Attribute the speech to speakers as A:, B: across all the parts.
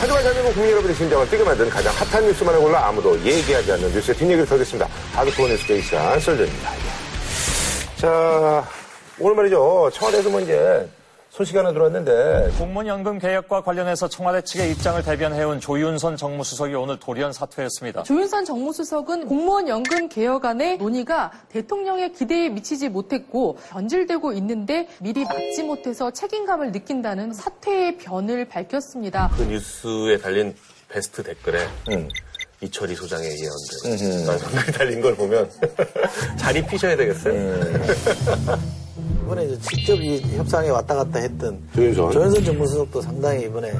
A: 하지만 대한민국 국민 여러분의 심장을 뛰게 만든 가장 핫한 뉴스만을 골라 아무도 얘기하지 않는 뉴스의 뒷얘기를 털겠습니다. 하드코어 뉴스 깨는 시간 썰전입니다. 자, 오늘 말이죠. 청와대에서 뭐 이제 소식 하나 들어왔는데
B: 공무원연금 개혁과 관련해서 청와대 측의 입장을 대변해온 조윤선 정무수석이 오늘 돌연 사퇴했습니다.
C: 조윤선 정무수석은 공무원 연금 개혁안의 논의가 대통령의 기대에 미치지 못했고 변질되고 있는데 미리 막지 못해서 책임감을 느낀다는 사퇴의 변을 밝혔습니다.
D: 그 뉴스에 달린 베스트 댓글에
A: 음.
D: 이철희 소장의 예언들. 난 댓글 달린 걸 보면 자리 피셔야 되겠어요.
E: 이번에 직접 이 협상에 왔다 갔다 했던
A: 조윤선.
E: 조윤선 정무수석도 상당히 이번에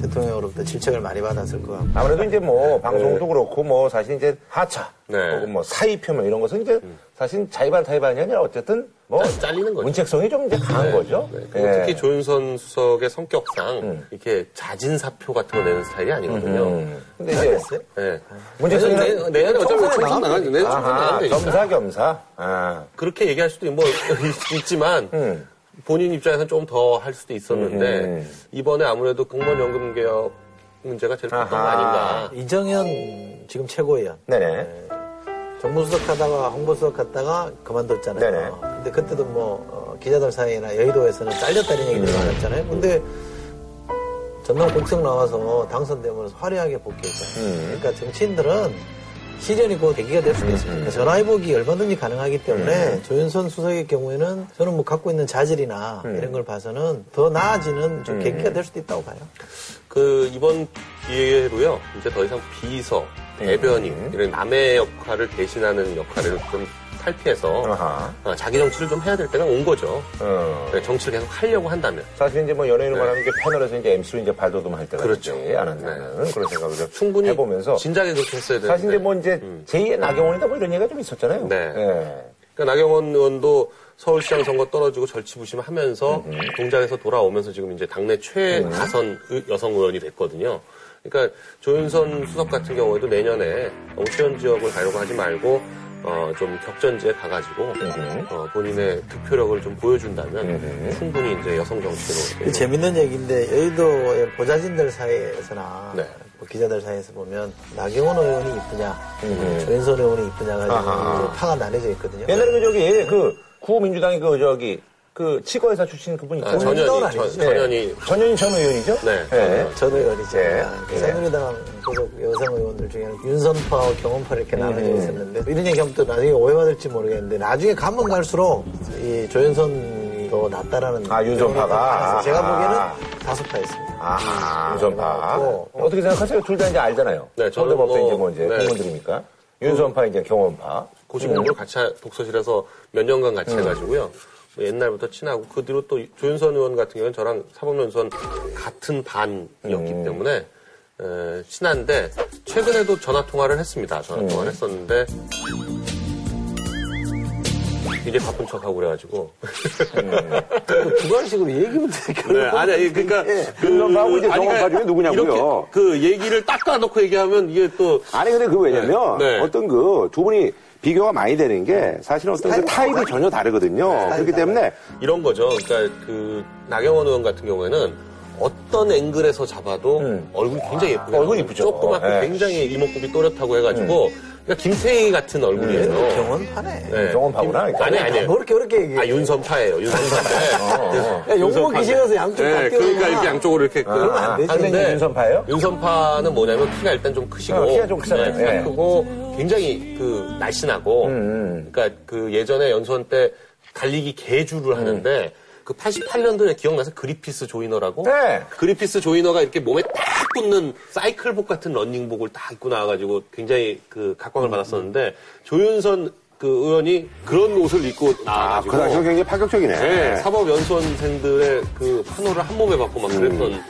E: 대통령 으로부터 질책을 많이 받았을 것 같고
A: 아무래도 이제 뭐 방송도 그렇고 뭐 사실 이제 하차
D: 네.
A: 혹은 뭐 사의 표명 이런 것은 이제 사실 자의반 타의반이 아니라 어쨌든 뭐
D: 짜- 잘리는 거죠.
A: 문책성이 좀 이제 강한 거죠.
D: 네,
A: 예.
D: 특히 조윤선 수석의 성격상 이렇게 자진 사표 같은 거 내는 스타일이 아니거든요.
A: 음. 근데 이제
D: 네.
A: 문책성이
D: 내- 내- 내년에 어차피
E: 총선
D: 나가 내년 총선
A: 아하,
D: 나가면 되니까.
A: 겸사 겸사. 아.
D: 그렇게 얘기할 수도 뭐 있지만
A: 음.
D: 본인 입장에서는 좀 더 할 수도 있었는데
A: 음.
D: 이번에 아무래도 공무원연금 개혁 문제가 제일 컸던 거. 아닌가.
E: 이정현 지금 최고위원
A: 네네.
E: 정무수석 하다가 홍보수석 갔다가 그만뒀잖아요.
A: 네네.
E: 근데 그때도 뭐 어, 기자들 사이나 여의도에서는 잘렸다는 얘기들이
A: 음.
E: 많았잖아요. 근데 전남 곡성 나와서 당선되면서 화려하게 복귀했잖아요.
A: 음.
E: 그러니까 정치인들은 시련이 곧 계기가 될 수도 있습니다. 그러니까 전화해보기 얼마든지 가능하기 때문에
A: 음.
E: 조윤선 수석의 경우에는 저는 뭐 갖고 있는 자질이나
A: 음.
E: 이런 걸 봐서는 더 나아지는 좀 계기가 될 수도 있다고 봐요.
D: 그 이번 기회로요 이제 더 이상 비서, 대변인
A: 음.
D: 이런 남의 역할을 대신하는 역할을 좀 탈피해서. 어, 자기 정치를 좀 해야 될 때가 온 거죠.
A: 어.
D: 네, 정치를 계속 하려고 한다면
A: 사실 이제 뭐 연예인을
D: 네.
A: 말하면 이제 패널에서 이제 MC로 이제 발돋움할 때가
D: 그렇죠.
A: 있지 안 한다는 그런 생각을 좀
D: 충분히
A: 해보면서
D: 진작에 그렇게 했어야 되는데.
A: 사실 이제 뭐 이제
D: 음.
A: 제2의 나경원이다 뭐 이런 얘기가 좀 있었잖아요.
D: 네.
A: 예.
D: 그러니까 나경원 의원도 서울시장 선거 떨어지고 절치부심하면서 동작에서 돌아오면서 지금 이제 당내 최다선 의- 여성 의원이 됐거든요. 그러니까 조윤선 수석 같은 경우에도 내년에 오시원 지역을 가려고 하지 말고 어, 좀 격전지에 가가지고 어, 본인의 득표력을 좀 보여준다면 충분히 이제 여성 정치로
E: 그 재밌는 얘기인데 여의도의 보좌진들 사이에서나
D: 네.
E: 뭐 기자들 사이에서 보면 나경원 의원이 이쁘냐 조인선 의원이 이쁘냐 가지고 파가 나뉘어져 있거든요.
A: 옛날에 그 저기 그 구호민주당의 그 저기 그 치과의사 출신 그분
D: 아, 전현희, 전,
E: 아니죠.
D: 전현희
A: 전현희 전 의원이죠?
D: 네.
A: 예.
E: 전 의원이죠.
A: 네.
E: 그
A: 네.
E: 새누리당 소속 여성 의원들 중에는 윤선파와 경험파 이렇게 나눠져
A: 음.
E: 있었는데 이런 얘기하면 또 나중에 오해받을지 모르겠는데 나중에 가면 갈수록 이 조윤선이 더 낫다라는
A: 아, 윤선파가?
E: 제가
A: 아.
E: 보기에는 다수파였습니다.
A: 아, 윤선파.
E: 어.
A: 어떻게 생각하세요? 둘 다 이제 알잖아요.
D: 네, 저는
A: 서울대법대
D: 뭐,
A: 이제 뭐 이제
D: 네.
A: 공무원들이니까. 윤선파 이제 경험파.
D: 고시 공부를 같이 하- 독서실에서 몇 년간 같이
A: 음.
D: 해가지고요. 뭐 옛날부터 친하고 그 뒤로 또 조윤선 의원 같은 경우는 저랑 사법연수원 같은 반이었기
A: 음.
D: 때문에 에, 친한데 최근에도 전화 통화를 했습니다. 전화
A: 음.
D: 통화를 했었는데 이제 바쁜 척하고 그래가지고
E: 주관식으로 얘기부터
D: 네, 아니, 아니, 그러니까 그
A: 윤선파하고 이제 경험파 중에 누구냐고요?
D: 그 얘기를 딱 까놓고 얘기하면 이게 또
F: 아니 근데 그 왜냐면
D: 네, 네.
F: 어떤 그 두 분이 비교가 많이 되는 게 사실은 어떤 그 타입이 전혀 다르거든요. 그렇기 때문에
D: 이런 거죠. 그러니까 그 나경원 의원 같은 경우에는 어떤 앵글에서 잡아도
A: 음.
D: 얼굴이 굉장히
A: 얼굴이
D: 나와요.
A: 이쁘죠.
D: 조그맣고
A: 네.
D: 굉장히 이목구비 또렷하고 해가지고 그러니까 김태희 같은 얼굴이에요.
E: 경험파네.
D: 네.
A: 경험파구나.
D: 김- 아니 아니에요.
E: 뭐 이렇게 이렇게 얘기해.
D: 아 윤선파예요. 윤선파인데.
E: 야, 욕먹기 싫어서 양쪽 다
D: 네. 그러니까 이렇게 양쪽으로 이렇게 그-
A: 아,
E: 되지.
A: 선생님 윤선파예요?
D: 윤선파는 뭐냐면 키가 일단 좀 크시고
A: 어, 키가 좀 크잖아요.
D: 네, 키가
A: 예.
D: 크고 굉장히 그 날씬하고
A: 음.
D: 그러니까 그 예전에 연수원 때 달리기 개주를 하는데 그 88년도에 기억나서 그리피스 조이너라고
A: 네.
D: 그리피스 조이너가 이렇게 몸에 딱 붙는 사이클복 같은 러닝복을 딱 입고 나와가지고 굉장히 그 각광을 받았었는데 조윤선 그 의원이 그런 옷을 입고
F: 아,
D: 나와가지고
F: 그 당시는 굉장히 파격적이네.
D: 네, 사법 연수원생들의 그 환호를 한 몸에 받고 막 그랬던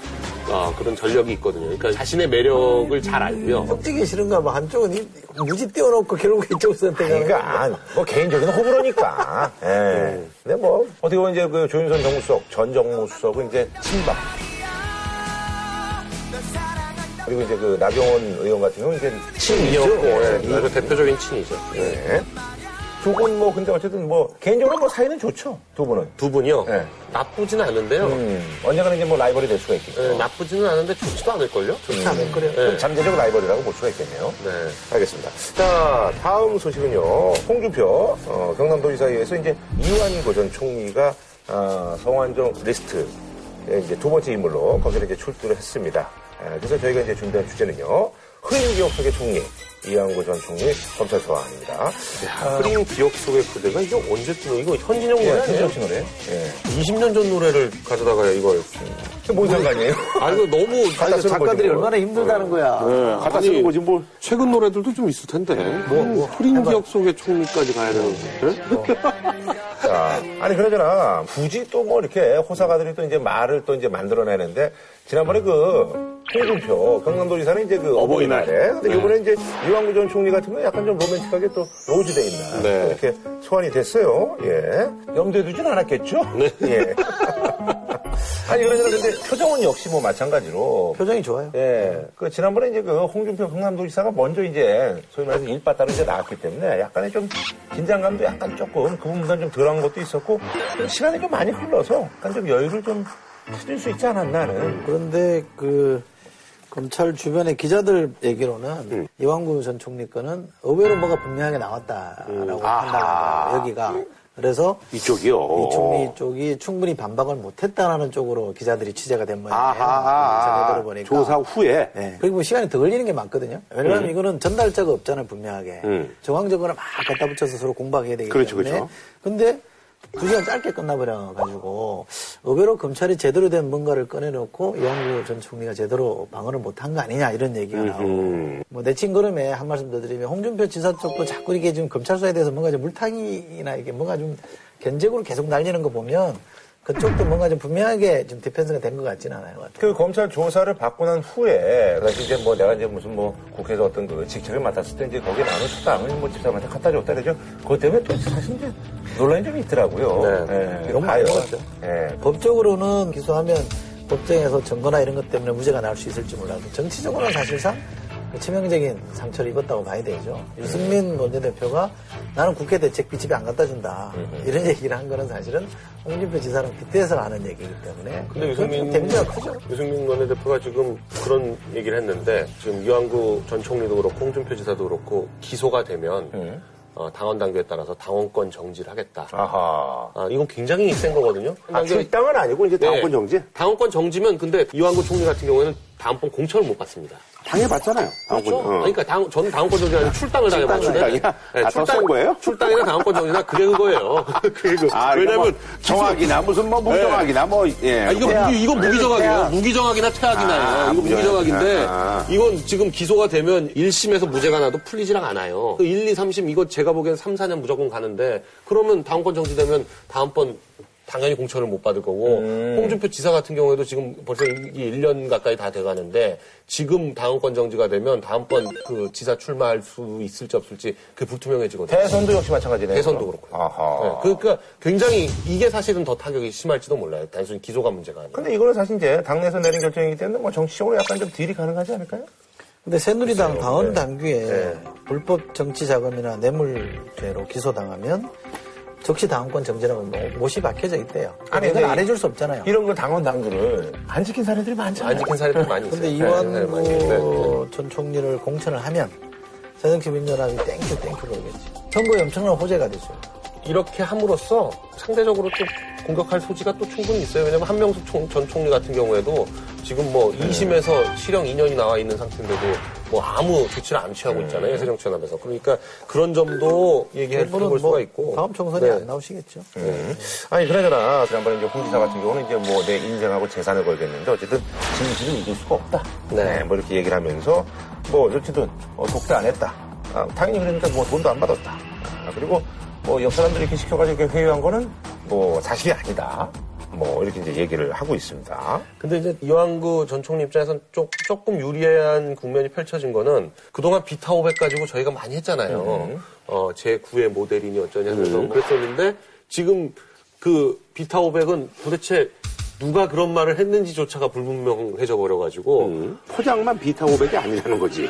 D: 아, 그런 전력이 있거든요. 그러니까 자신의 매력을 잘 알고요.
E: 혁직이 싫은가 봐. 한쪽은 이- 무지 띄워놓고 결국 이쪽을 선택하는.
A: 그러니까 뭐 개인적인 호불호니까. 예. 근데 뭐 어떻게 보면 이제 그 조윤선 정무수석 전 정무수석은 이제 친박. 그리고 이제 그 나경원 의원 같은 경우는 이제 친이죠.
D: 예, 아주 대표적인 친이죠.
A: 예. 두 분 뭐 근데 어쨌든 뭐 개인적으로 뭐 사이는 좋죠. 두 분은.
D: 두 분이요.
A: 네.
D: 나쁘지는 않은데요.
A: 음, 언젠가는 이제 뭐 라이벌이 될 수가 있겠죠.
D: 네, 나쁘지는 않은데 좋지도 않을걸요?
E: 좋지 않을 거래요.
D: 네.
A: 잠재적 라이벌이라고 볼 수가 있겠네요.
D: 네.
A: 알겠습니다. 자, 다음 소식은요. 홍준표 어, 경남도지사에서 이제 이완구 전 총리가 어, 성완종 리스트에 이제 두 번째 인물로 거기에 이제 출두를 했습니다. 에, 그래서 저희가 이제 준비한 주제는요. 흐린 기억 속의 총리 이완구 전 총리 검찰 소환입니다.
D: 야, 흐린 기억 속의 그대가 이거 언제 뜨는 이거 현진영 노래
A: 예,
D: 아니에요?
A: 현진영 씨 노래. 예.
D: 20년 전 노래를 가져다가 이걸.
A: 뭔 상관이에요?
D: 아, 이거 너무.
A: 갖다 쓰는
E: 작가들이
A: 거지, 뭐.
E: 얼마나 힘들다는 거야.
F: 네, 갖다 쓰는 거지 뭘.
G: 최근 노래들도 좀 있을 텐데. 뭐, 흐린 기억 속의 총리까지 가야 되는데.
A: 자, 아니 그러잖아. 굳이 또 뭐 이렇게 호사가들이 또 이제 말을 또 이제 만들어내는데 지난번에 그 홍준표 경남도지사는 이제 그 어버이날에 근데 이번에 이제 이완구 전 총리 같은 거 약간 좀 로맨틱하게 또 로즈데이 날
G: 네.
A: 또 이렇게 소환이 됐어요. 예. 염두에 두진 않았겠죠? 네. 예. 아니 그러잖아. 근데 표정은 역시 뭐 마찬가지로
E: 표정이 좋아요.
A: 예. 그 지난번에 이제 그 홍준표 경남도지사가 먼저 이제 소위 말해서 일빠따로 이제 나왔기 때문에 약간의 좀 긴장감도 약간 조금 그 부분은 좀 덜한 것도 있었고 좀 시간이 좀 많이 흘러서 약간 좀 여유를 좀 찾을 수 있지 않았나는.
E: 그런데 그 검찰 주변의 기자들 얘기로는 이완구 전 총리 거는 의외로 뭐가 분명하게 나왔다라고 판단하고 여기가 그래서
F: 이쪽이요.
E: 이 총리 쪽이 충분히 반박을 못했다라는 쪽으로 기자들이 취재가 된 모양이에요. 전해 들어보니까.
F: 조사 후에.
E: 네. 그리고 뭐 시간이 더 걸리는 게 많거든요. 왜냐하면 이거는 전달자가 없잖아요, 분명하게.
F: 음.
E: 정황적으로 막 갖다 붙여서 서로 공박해야 되기
F: 그렇죠,
E: 때문에.
F: 그렇죠.
E: 근데 두 시간 짧게 끝나버려가지고 의외로 검찰이 제대로 된 뭔가를 꺼내놓고 이완구 전 총리가 제대로 방어를 못한 거 아니냐 이런 얘기가 나오고. 뭐 내친 걸음에 한 말씀 더 드리면 홍준표 지사 쪽도 자꾸 이게 지금 검찰 수사에 대해서 뭔가 좀 물타기나 이게 뭔가 좀 견적으로 계속 날리는 거 보면 그쪽도 뭔가 좀 분명하게 좀 디펜스가 된 것 같지는 않아요.
A: 그 검찰 조사를 받고 난 후에, 그래서 이제 뭐 내가 이제 무슨 뭐 국회에서 어떤 그 직책을 맡았을 때 이제 거기에 나는 식당을 뭐 집사람한테 갖다 줬다 그러죠. 그것 때문에 또 사실 이제 논란이 좀 있더라고요.
D: 네.
A: 봐요.
E: 먹었죠.
A: 예.
E: 법적으로는 기소하면 법정에서 증거나 이런 것 때문에 무죄가 나올 수 있을지 몰라도 정치적으로는 사실상 그 치명적인 상처를 입었다고 봐야 되죠. 유승민 원내대표가 나는 국회 대책비 집에 안 갖다 준다. 이런 얘기를 한 거는 사실은 홍준표 지사랑 빗대서 하는 얘기이기 때문에
D: 근데 유승민,
E: 데미지가 크죠.
D: 유승민 원내대표가 지금 그런 얘기를 했는데 지금 이완구 전 총리도 그렇고 홍준표 지사도 그렇고 기소가 되면
A: 음.
D: 어, 당원 당규에 따라서 당원권 정지를 하겠다.
A: 아하.
D: 아, 이건 굉장히 센 거거든요.
F: 아, 출당은 아니고 이제 당권
D: 네.
F: 정지?
D: 당원권 정지면 근데 이완구 총리 같은 경우에는 다음번 공천을 못 받습니다.
F: 당해봤잖아요. 당권.
D: 그렇죠.
F: 어.
D: 그러니까 당, 저는 당원권 정지 아니라 출당을 당해봤는데.
F: 출당이야? 아, 더센 거예요?
D: 출당이나 당원권 정지나 그게 그거예요. 그게 그,
F: 아,
D: 왜냐면
F: 뭐 정학이나 무슨 뭐 무정학이나 뭐, 예.
D: 아, 이거,
E: 태학.
D: 무기, 이건 무기정학이에요.
E: 태학.
D: 무기정학이나 태학이나요.
F: 아,
D: 이거 무기정학인데,
F: 아.
D: 이건 지금 기소가 되면 1심에서 무죄가 나도 풀리지랑 않아요. 그 1, 2, 3심, 이거 제가 보기엔 3, 4년 무조건 가는데, 그러면 다음권 정지되면 다음번 당연히 공천을 못 받을 거고, 홍준표 지사 같은 경우에도 지금 벌써 이 1년 가까이 다 돼가는데, 지금 당원권 정지가 되면 다음번 그 지사 출마할 수 있을지 없을지 그게 불투명해지거든요.
A: 대선도 역시 마찬가지네요.
D: 대선도 그렇고요.
A: 아하.
D: 네, 그러니까 굉장히 이게 사실은 더 타격이 심할지도 몰라요. 단순히 기소가 문제가 아니라.
A: 근데 이거는 사실 이제 당내에서 내린 결정이기 때문에 뭐 정치적으로 약간 좀 딜이 가능하지 않을까요?
E: 근데 새누리당
A: 글쎄요.
E: 당원
A: 네.
E: 당규에
A: 네.
E: 불법 정치 자금이나 뇌물죄로 기소당하면 적시 당원권 정지라고 뭐 못이 박혀져 있대요.
A: 아니,
E: 아니, 이건 안 해줄 수 없잖아요.
A: 이런 거 당원 당규를 안 지킨 사례들이 많잖아요.
D: 안 지킨 사례들 많이 있어요.
E: 근데
D: 네, 네. 네, 네.
E: 이완구 전 총리를 공천을 하면 새정치민주연합이 thank you thank you 그러겠지. 선거에 엄청난 호재가 되죠.
D: 이렇게 함으로써 상대적으로 또 공격할 소지가 또 충분히 있어요. 왜냐면 한명숙 총- 전 총리 같은 경우에도 지금 뭐
A: 네.
D: 2심에서 실형 2년이 나와 있는 상태인데도 뭐 아무 조치를 안 취하고
A: 네.
D: 있잖아요. 새정치연합에서. 그러니까 그런 점도 얘기해 볼 수가
E: 뭐
D: 있고.
E: 다음 총선에
D: 네.
E: 안 나오시겠죠.
A: 음. 아니 그러잖아 지난번에 이제 홍 지사 같은 경우는 이제 뭐 내 인생하고 재산을 걸겠는데 어쨌든 진실을 잊을 수가 없다.
D: 네.
A: 네. 뭐 이렇게 얘기를 하면서 뭐 어쨌든 어, 독대 안 했다. 아, 당연히 그러니까 뭐 돈도 안 받았다. 아, 그리고 뭐 옆 사람들이 이렇게 시켜가지고 이렇게 회유한 거는 뭐 사실이 아니다. 뭐 이렇게 이제 얘기를 하고 있습니다.
D: 근데 이제 이완구 전 총리 입장에서는 조, 조금 유리한 국면이 펼쳐진 거는 그동안 비타 500 가지고 저희가 많이 했잖아요. 어, 제 9의 모델이니 어쩌냐 하면서 그랬었는데 지금 그 비타 500은 도대체 누가 그런 말을 했는지조차가 불분명해져 버려가지고
F: 음. 포장만 비타 500이 아니라는 거지.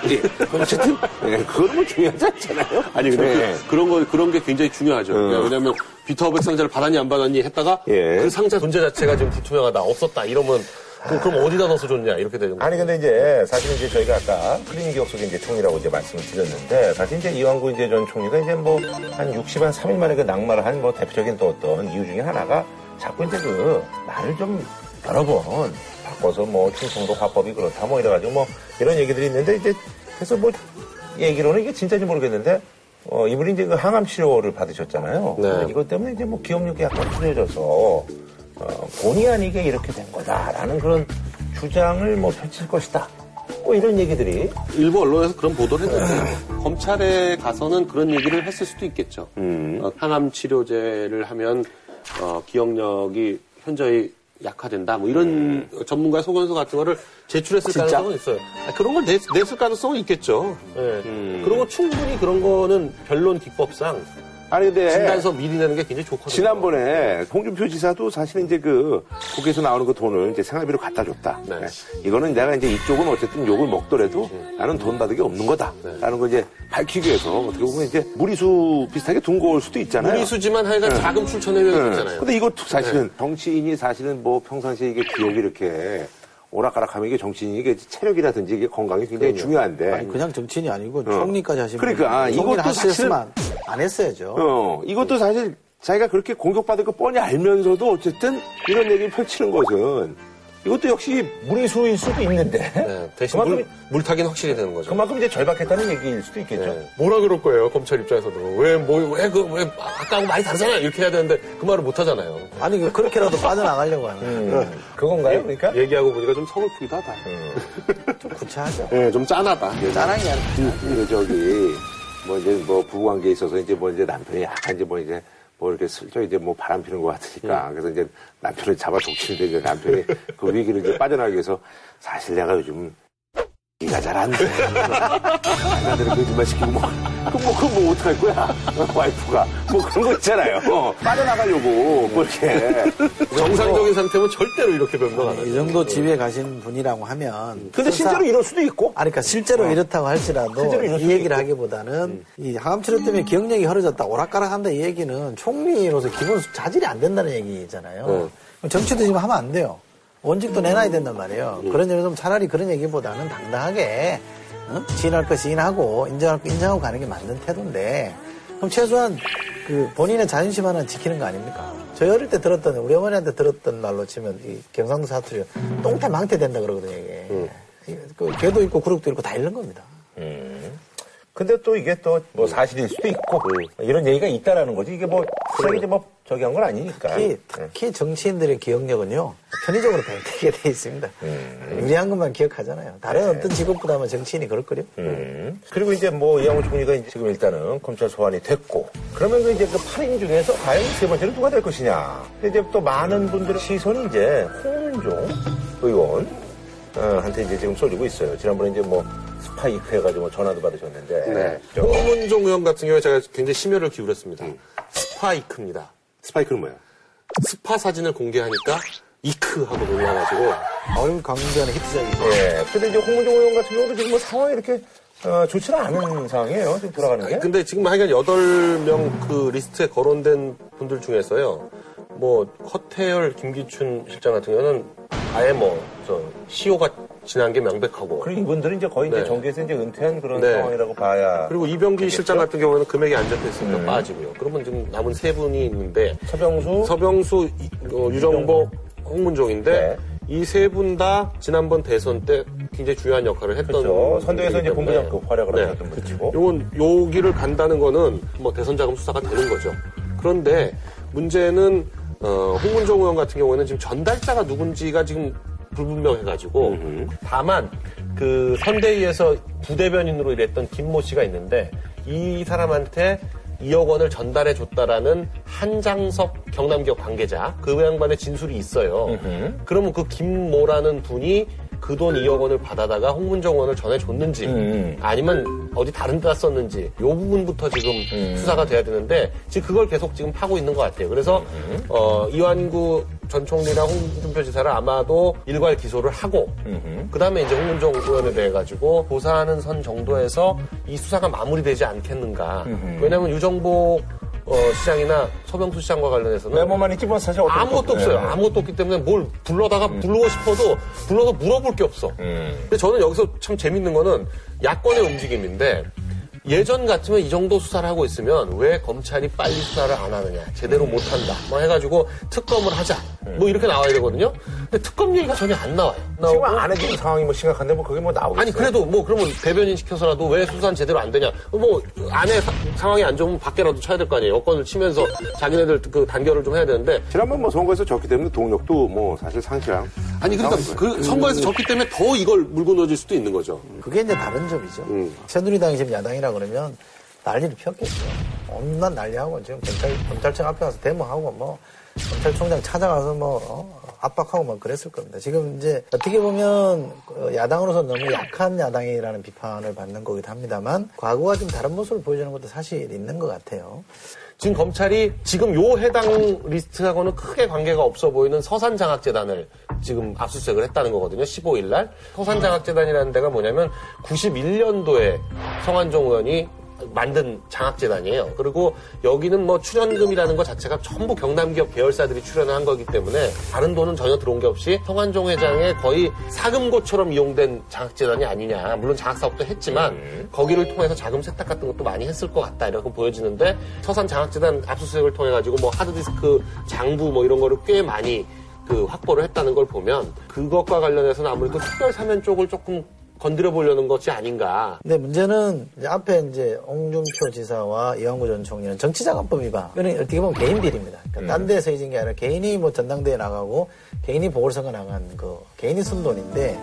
F: 어쨌든 네, 그거는 뭐 중요하지 않잖아요.
D: 아니 근데
F: 네.
D: 그, 런 거, 그런 게 굉장히 중요하죠. 그러니까 왜냐면 비타오백 상자를 받았니 안 받았니 했다가
F: 예.
D: 그 상자 존재 자체가 지금 불투명하다 없었다 이러면 그럼, 그럼 어디다 넣어서 줬냐 이렇게 되는 거예요.
A: 아니 근데 이제 사실은 이제 저희가 아까 흐린 기억 속에 이제 총리라고 이제 말씀을 드렸는데 사실 이제 이완구 이제 전 총리가 이제 뭐 한 60한 3일 만에 그 낙마를 한 뭐 대표적인 또 어떤 이유 중에 하나가 자꾸 이제 그 말을 좀 여러 번 바꿔서 뭐 충청도 화법이 그렇다 뭐 이래가지고 뭐 이런 얘기들이 있는데 이제 그래서 뭐 얘기로는 이게 진짜인지 모르겠는데 어 이분이 이제 그 항암 치료를 받으셨잖아요.
D: 네.
A: 이것 때문에 이제 뭐 기억력이 약간 흐려져서 어, 본의 아니게 이렇게 된 거다라는 그런 주장을 뭐 펼칠 것이다. 뭐 이런 얘기들이
D: 일부 언론에서 그런 보도를 했는데 검찰에 가서는 그런 얘기를 했을 수도 있겠죠. 어, 항암 치료제를 하면 어, 기억력이 현저히 약화된다. 뭐 이런 전문가 소견서 같은 거를 제출했을
E: 진짜?
D: 가능성은 있어요. 아, 그런 걸 냈, 냈을 가능성은 있겠죠. 예. 그리고 충분히 그런 거는 변론 기법상
F: 아니 근데
D: 진단서 미리 내는 게 굉장히 좋거든요.
F: 지난번에 홍준표 지사도 사실은 이제 그 국회에서 나오는 그 돈을 이제 생활비로 갖다 줬다.
D: 네.
F: 네. 이거는 내가 이제 이쪽은 어쨌든 욕을 먹더라도 나는 돈 받은 게 없는 거다. 라는 걸 이제 밝히기 위해서 어떻게 보면 이제 무리수 비슷하게 둔 거일 수도 있잖아요.
D: 무리수지만 하여간 자금 출처 내면
F: 네.
D: 있잖아요.
F: 근데 이것도 사실은 정치인이 사실은 뭐 평상시에 이게 기억이 이렇게 오락가락하면 이게 정치인이 이게 체력이라든지 이게 건강이 굉장히 중요한데.
E: 아니, 그냥 정치인이 아니고 총리까지 하신
F: 그러니까, 아, 이것도
E: 하셨으면 안 했어야죠.
F: 어, 이것도 사실 자기가 그렇게 공격받을 거 뻔히 알면서도 어쨌든 이런 얘기를 펼치는 것은 이것도 역시
A: 무리수일 수도 있는데
D: 네, 대신
A: 그만큼,
D: 물, 물타기는 확실히 되는 거죠.
A: 그만큼 이제 절박했다는 얘기일 수도 있겠죠.
D: 네. 뭐라 그럴 거예요, 검찰 입장에서도. 왜, 뭐, 왜, 그, 왜, 아까하고 많이 다르잖아! 이렇게 해야 되는데, 그 말을 못 하잖아요.
E: 아니 그- 그렇게라도 빠져나가려고 하는
A: 음, 그건가요? 그러니까?
D: 얘기하고 보니까 좀 서글프기도 하다.
E: 좀 구차하죠.
D: 예, 좀 짠하다.
E: 짠한 게 아니라
F: 그 저기 뭐 이제 뭐 부부관계에 있어서 이제 뭐 이제 남편이 약간 이제 뭐 이제 뭐 이렇게 슬쩍 이제 뭐 바람 피는 것 같으니까 그래서 이제 남편을 잡아 독치는데 이제 남편이 그 위기를 이제 빠져나가기 위해서 사실 내가 요즘 이가 잘안 돼. 남자들은 거짓말 시키고 뭐, 그럼 뭐, 그럼 뭐 어떡할 거야? 와이프가. 뭐 그런 거 있잖아요. 어, 빠져나가려고, 뭐 이렇게.
D: 정상적인 상태면 절대로 이렇게 변명
E: 안이
D: 하죠.
E: 정도 지위에 가신 분이라고 하면
A: 근데
E: 설사-
A: 실제로 이럴 수도 있고.
E: 아니, 그러니까 실제로 이렇다고 할지라도
A: 실제로 이럴
E: 이
A: 수도
E: 얘기를
A: 있고.
E: 하기보다는 이 항암 치료 때문에 기억력이 흐려졌다, 오락가락한다 이 얘기는 총리로서 기본 자질이 안 된다는 얘기잖아요. 그럼 정치도 지금 하면 안 돼요. 원직도 내놔야 된단 말이에요. 그런 점에서 차라리 그런 얘기보다는 당당하게 어? 시인할 거 시인하고 인정할 거 인정하고 가는 게 맞는 태도인데 그럼 최소한 그 본인의 자존심 하나 지키는 거 아닙니까? 저희 어릴 때 들었던 우리 어머니한테 들었던 말로 치면 이 경상도 사투리 똥태 망태 된다 그러거든요 이게. 이- 그 개도 있고 구룩도 있고 다 잃는 겁니다.
A: 근데 또 이게 또 뭐 사실일 수도 있고 이런 얘기가 있다라는 거지. 이게 뭐 사실 이제 뭐 저기 한 건 아니니까.
E: 특히, 특히 정치인들의 기억력은요 편의적으로 배치게 돼 있습니다. 유리한 것만 기억하잖아요. 다른 어떤 직업보다는 정치인이 그럴걸요.
A: 음. 그리고 이제 뭐 이양호 총리가 이제 지금 일단은 검찰 소환이 됐고 그러면 그 이제 그 8인 중에서 과연 세 번째는 누가 될 것이냐. 근데 이제 또 많은 분들의 시선이 이제 홍은종 의원 어, 한테 이제 지금 쏠리고 있어요. 지난번에 이제 뭐 스파이크 해가지고 전화도 받으셨는데.
D: 네.
A: 저-
D: 홍문종 의원 같은 경우에 제가 굉장히 심혈을 기울였습니다. 스파이크입니다.
F: 스파이크는 뭐야?
D: 스파 사진을 공개하니까 이크 하고 놀라가지고
E: 어유 강조하는 히트작이죠.
A: 예. 근데 이제 홍문종 의원 같은 경우도 지금 뭐 상황이 이렇게 어, 좋지는 않은 상황이에요. 지금 돌아가는 게.
D: 근데 지금 하여간 8명 그 리스트에 거론된 분들 중에서요. 뭐 허태열, 김기춘 실장 같은 경우는 아예 뭐 저 시효가 지난 게 명백하고
A: 그리고 이분들은 이제 거의 이제
D: 네.
A: 정계에서 이제 은퇴한 그런
D: 네.
A: 상황이라고 봐야.
D: 그리고 이병기
A: 되겠죠?
D: 실장 같은 경우에는 금액이 안 적혀 있으니까 빠지고요. 그러면 지금 남은 세 분이 있는데
A: 서병수,
D: 서병수, 이- 어, 유정복, 홍문종인데
A: 네.
D: 이세 분 다 지난번 대선 때 굉장히 중요한 역할을 했던
A: 그렇죠. 선대에서 이제 본부장급 활약을
D: 네.
A: 하셨던 분이고.
D: 요건 요 길을 간다는 거는 뭐 대선 자금 수사가 되는 거죠. 그런데 문제는 어, 홍문종 의원 같은 경우에는 지금 전달자가 누군지가 지금 불분명해가지고 다만 그 선대위에서 부대변인으로 일했던 김모 씨가 있는데 이 사람한테 2억 원을 전달해 줬다라는 한장섭 경남기업 관계자 그 양반의 진술이 있어요. 그러면 그 김모라는 분이 그 돈 2억 원을 받아다가 홍문정 의원을 전해줬는지
A: 음.
D: 아니면 어디 다른 데다 썼는지 이 부분부터 지금
A: 음.
D: 수사가 돼야 되는데 지금 그걸 계속 지금 파고 있는 것 같아요. 그래서 어, 이완구 전 총리랑 홍준표 지사를 아마도 일괄 기소를 하고 그 다음에 이제 홍문종 의원에 대해 가지고 조사하는 선 정도에서 이 수사가 마무리되지 않겠는가. 왜냐하면 유정복 어, 시장이나 서병수 시장과 관련해서는
A: 메모만 있지 뭐 사실
D: 아무것도
A: 것도
D: 없어요.
A: 네.
D: 아무것도 없기 때문에 뭘 불러다가 부르고 싶어도 불러서 물어볼 게 없어. 근데 저는 여기서 참 재밌는 거는 야권의 움직임인데 예전 같으면 이 정도 수사를 하고 있으면 왜 검찰이 빨리 수사를 안 하느냐, 제대로 못 한다, 뭐 해가지고 특검을 하자, 뭐 이렇게 나와야 되거든요. 근데 특검 얘기가 전혀 안 나와요.
A: 지금 안 해주는 상황이 뭐 심각한데 뭐 그게 뭐 나오겠어요?
D: 아니 그래도 뭐 그러면 대변인 시켜서라도 왜 수사는 제대로 안 되냐 뭐 안에 사- 상황이 안 좋으면 밖에라도 쳐야 될 거 아니에요 여권을 치면서 자기네들 그 단결을 좀 해야 되는데
F: 지난번 뭐 선거에서 졌기 때문에 동력도 뭐 사실 상실한.
D: 아니 그러니까 그 선거에서 졌기 때문에 더 이걸 물고 넣어질 수도 있는 거죠
E: 그게 이제 다른 점이죠. 새누리당이 지금 야당이라 그러면 난리를 폈겠죠. 온갖 난리하고 지금 검찰, 검찰청 앞에 가서 데모하고 뭐 검찰총장 찾아가서 뭐 어, 압박하고 뭐 그랬을 겁니다. 지금 이제 어떻게 보면 그 야당으로서 너무 약한 야당이라는 비판을 받는 거기도 합니다만 과거와 좀 다른 모습을 보여주는 것도 사실 있는 것 같아요.
D: 지금 검찰이 지금 요 해당 리스트하고는 크게 관계가 없어 보이는 서산장학재단을 지금 압수수색을 했다는 거거든요. 15일 날. 서산장학재단이라는 데가 뭐냐면 91년도에 성환종 의원이 만든 장학재단이에요. 그리고 여기는 뭐 출연금이라는 것 자체가 전부 경남 기업 계열사들이 출연을 한 거기 때문에 다른 돈은 전혀 들어온 게 없이 성환종 회장의 거의 사금고처럼 이용된 장학재단이 아니냐. 물론 장학사업도 했지만 거기를 통해서 자금 세탁 같은 것도 많이 했을 것 같다. 이렇게 보여지는데 서산 장학재단 압수수색을 통해 가지고 뭐 하드디스크 장부 뭐 이런 거를 꽤 많이 그 확보를 했다는 걸 보면 그것과 관련해서는 아무래도 특별 사면 쪽을 조금 건드려 보려는 것이 아닌가.
E: 근데 문제는 이제 앞에 이제 홍준표 지사와 이왕구 전 총리는 정치자금법 위반. 이거는 어떻게 보면 개인 비리입니다. 그러니까 딴 데서 잊은 게 아니라 개인이 뭐 전당대회 나가고 개인이 보궐선거 나간 그 개인이 쓴 돈인데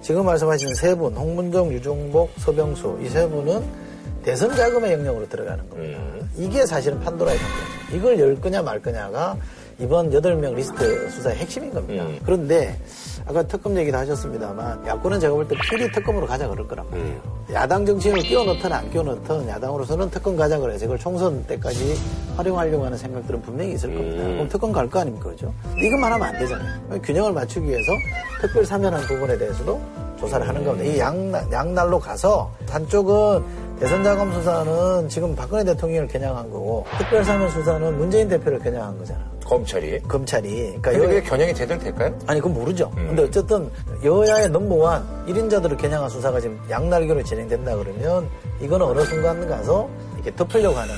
E: 지금 말씀하신 세 분, 홍문정, 유종복, 서병수 이 세 분은 대선 자금의 영역으로 들어가는 겁니다. 이게 사실은 판도라의 상자죠. 이걸 열 거냐 말 거냐가 이번 8명 리스트 수사의 핵심인 겁니다. 그런데 아까 특검 얘기도 하셨습니다만 야권은 제가 볼 때 필히 특검으로 가자 그럴 거란 말이에요. 야당 정치인을 끼워 넣든 안 끼워 넣든 야당으로서는 특검 가자 그래서 이걸 총선 때까지 활용하려고 하는 생각들은 분명히 있을 겁니다. 그럼 특검 갈 거 아닙니까? 그죠? 이것만 하면 안 되잖아요. 균형을 맞추기 위해서 특별 사면한 부분에 대해서도 조사를 하는 겁니다. 이 양, 양날로 가서 한쪽은 대선 자금 수사는 지금 박근혜 대통령을 겨냥한 거고 특별 사면 수사는 문재인 대표를 겨냥한 거잖아.
A: 검찰이.
E: 검찰이. 그러니까
A: 근데
E: 여-
A: 그게 겨냥이 제대로 될까요?
E: 아니, 그건 모르죠. 근데 어쨌든 여야의 넘버원 1인자들을 겨냥한 수사가 지금 양날개로 진행된다 그러면 이거는 어느 순간 가서 이렇게 덮으려고 하는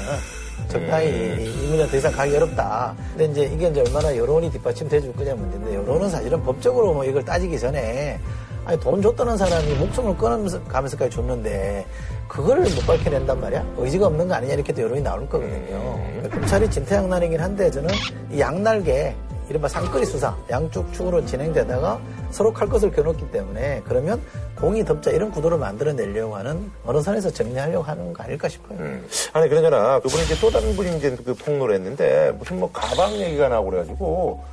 E: 적당히 이- 이 문제 더 이상 가기 어렵다. 근데 이제 이게 이제 얼마나 여론이 뒷받침돼 줄 거냐 문제인데 여론은 사실은 법적으로 뭐 이걸 따지기 전에 아니 돈 줬다는 사람이 목숨을 끊으면서 가면서까지 줬는데 그거를 못 밝혀낸단 말이야? 의지가 없는 거 아니냐 이렇게 또 여론이 나올 거거든요. 검찰이 진퇴양난이긴 한데 저는 이 양날개 이른바 쌍끌이 수사 양쪽 축으로 진행되다가 서로 칼끝을 겨눴기 때문에 그러면 공히 덮자 이런 구도를 만들어내려고 하는 어느 선에서 정리하려고 하는 거 아닐까 싶어요.
A: 아니 그러잖아 그분이 이제 또 다른 분이 이제 그 폭로를 했는데 무슨 뭐 가방 얘기가 나오고 그래가지고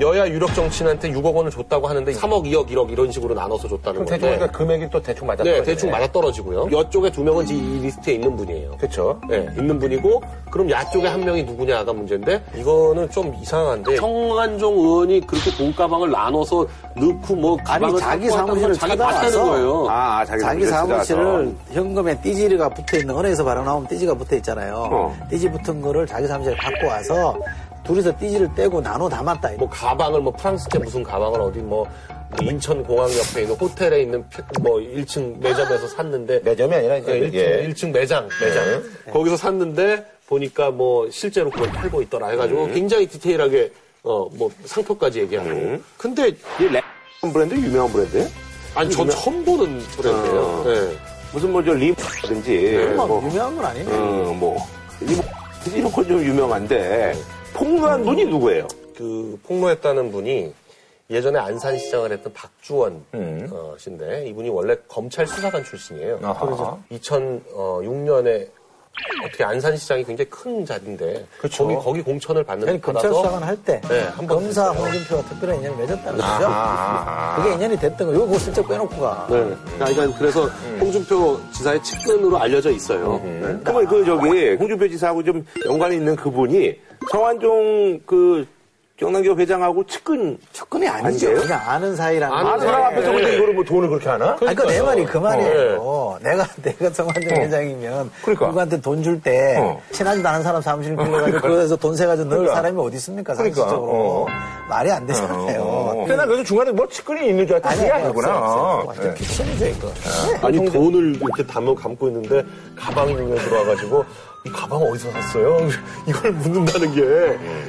D: 여야 유력 정치인한테 6억 원을 줬다고 하는데 3억, 2억, 1억 이런 식으로 나눠서 줬다는
A: 그럼 대충
D: 건데.
A: 그러니까 금액이 또 대충 맞아
D: 네, 대충 맞아 떨어지고요. 이쪽에 두 명은 이 리스트에 있는 분이에요.
A: 그렇죠.
D: 네, 있는 분이고 그럼 야 쪽에 한 명이 누구냐가 문제인데 이거는 좀 이상한데 성한종 의원이 그렇게 돈 가방을 나눠서 넣고 뭐 가방을
E: 자기 사무실을
D: 자기
E: 찾아와서
D: 거예요.
F: 아, 자기,
E: 자기
F: 사무실에
E: 사무실을. 현금에 띠지가 붙어 있는 은행에서 바로 나오면 띠지가 붙어 있잖아요.
F: 어.
E: 띠지 붙은 거를 자기 사무실에 갖고 와서 둘이서 띠지를 떼고 나눠 담았다.
D: 뭐 가방을 뭐 프랑스제 무슨 가방을 어디 뭐 인천 공항 옆에 있는 호텔에 있는 피- 뭐 1층 매점에서 샀는데
A: 매점이 아니라 이제
D: 네, 1층,
A: 예.
D: 1층 매장, 매장. 거기서 샀는데 보니까 뭐 실제로 그걸 팔고 있더라 해가지고 굉장히 디테일하게 어 뭐 상표까지 얘기하고. 근데
F: 이 랩 브랜드 유명한 브랜드예요?
D: 아니 전 처음 보는 브랜드예요.
F: 어.
D: 네.
F: 무슨 뭐저 리든지
E: 뭐
F: 뭐,
E: 유명한 건 아니네.
F: 어, 뭐 이거 이런 건 좀 유명한데 폭로한 분이 누구예요?
D: 그 폭로했다는 분이 예전에 안산시장을 했던 박주원 어, 씨인데 이분이 원래 검찰 수사관 출신이에요.
A: 아하.
D: 2006년에 어떻게 안산시장이 굉장히 큰 자리인데
A: 그쵸.
D: 거기 거기 공천을 받는
E: 아니, 검찰 수사관 할때
D: 네, 한번
E: 검사. 홍준표가 특별한 인연을 맺었다는 거죠.
A: 아,
E: 그게 인연이 됐던 거. 이거 슬쩍 빼놓고 가.
G: 네. 그러니까 그래서 홍준표 지사의 측근으로 알려져 있어요. 네.
F: 그러면 그 저기 홍준표 지사하고 좀 연관이 있는 그분이 성완종 그 경남기업 회장하고 측근
E: 접근이 아니죠.
F: 아니에요?
E: 그냥 아는 사이라는
D: 아는
A: 아,
E: 거죠.
A: 사람 앞에서 근데 이거를 뭐 돈을 그렇게 하나?
E: 아니, 그내
D: 그러니까요.
E: 말이 그 말이에요. 내가, 내가 성환정 회장이면
A: 그러니까.
E: 누구한테 돈 줄때
A: 어.
E: 친하지도 않은 사람 사무실 빌려가지고 그래서 돈 세 가지고 넣을
A: 그러니까.
E: 사람이 어디 있습니까?
A: 그러니까.
E: 상식적으로.
A: 어.
E: 말이 안 되잖아요.
A: 어. 근데 나 그래서 중간에 뭐 측근이 있는 줄 알았더니 그게 아니구나.
E: 완전
A: 네.
E: 픽션이죠, 이거.
D: 아니 돈을 이렇게 담아 감고 있는데 가방이 눈에 들어와가지고 이 가방 어디서 샀어요? 이걸 묻는다는 게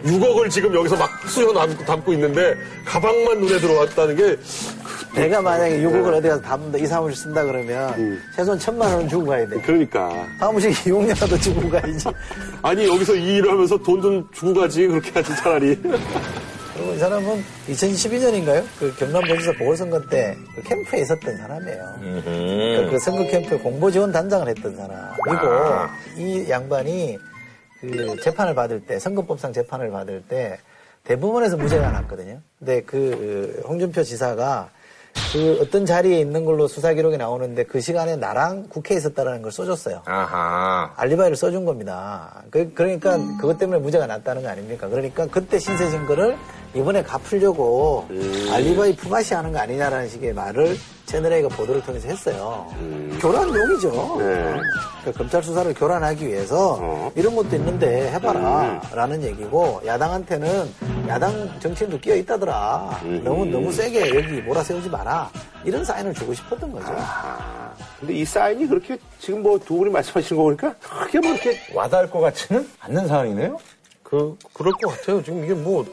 D: 6억을 지금 여기서 막 수여 담고, 담고 있는데 가방만 눈에 들어왔다는 게
E: 내가 만약에 6억을 어디 가서 담는다, 이 사무실 쓴다 그러면 최소한 천만 원은 주고 가야 돼.
G: 그러니까.
E: 사무실 이용료라도 주고 가야지.
G: 아니, 여기서 이 일을 하면서 돈 좀 주고 가지. 그렇게 하지, 차라리.
E: 그리고 이 사람은 2012년인가요? 그 경남도지사 보궐선거 때 그 캠프에 있었던 사람이에요. 그, 그 선거 캠프에 공보 지원 단장을 했던 사람이고
A: 아.
E: 이 양반이 그 재판을 받을 때 선거법상 재판을 받을 때 대법원에서 무죄가 났거든요. 근데 그 홍준표 지사가 그 어떤 자리에 있는 걸로 수사 기록이 나오는데 그 시간에 나랑 국회에 있었다라는 걸 써줬어요.
A: 아하.
E: 알리바이를 써준 겁니다. 그, 러니까 그것 때문에 무죄가 났다는 거 아닙니까? 그러니까 그때 신세진 거를 이번에 갚으려고 알리바이 품앗이 하는 거 아니냐라는 식의 말을 채널A가 보도를 통해서 했어요. 교란용이죠. 그러니까 검찰 수사를 교란하기 위해서 이런 것도 있는데 해봐라 라는 얘기고 야당한테는 야당 정치인도 끼어 있다더라. 너무, 너무 세게 여기 몰아세우지 마라. 이런 사인을 주고 싶었던 거죠.
F: 근데 이 사인이 그렇게 지금 뭐 두 분이 말씀하시는 거 보니까 크게 뭐 이렇게
A: 와닿을 것 같지는 않는 상황이네요.
D: 그 그럴 것 같아요. 지금 이게 뭐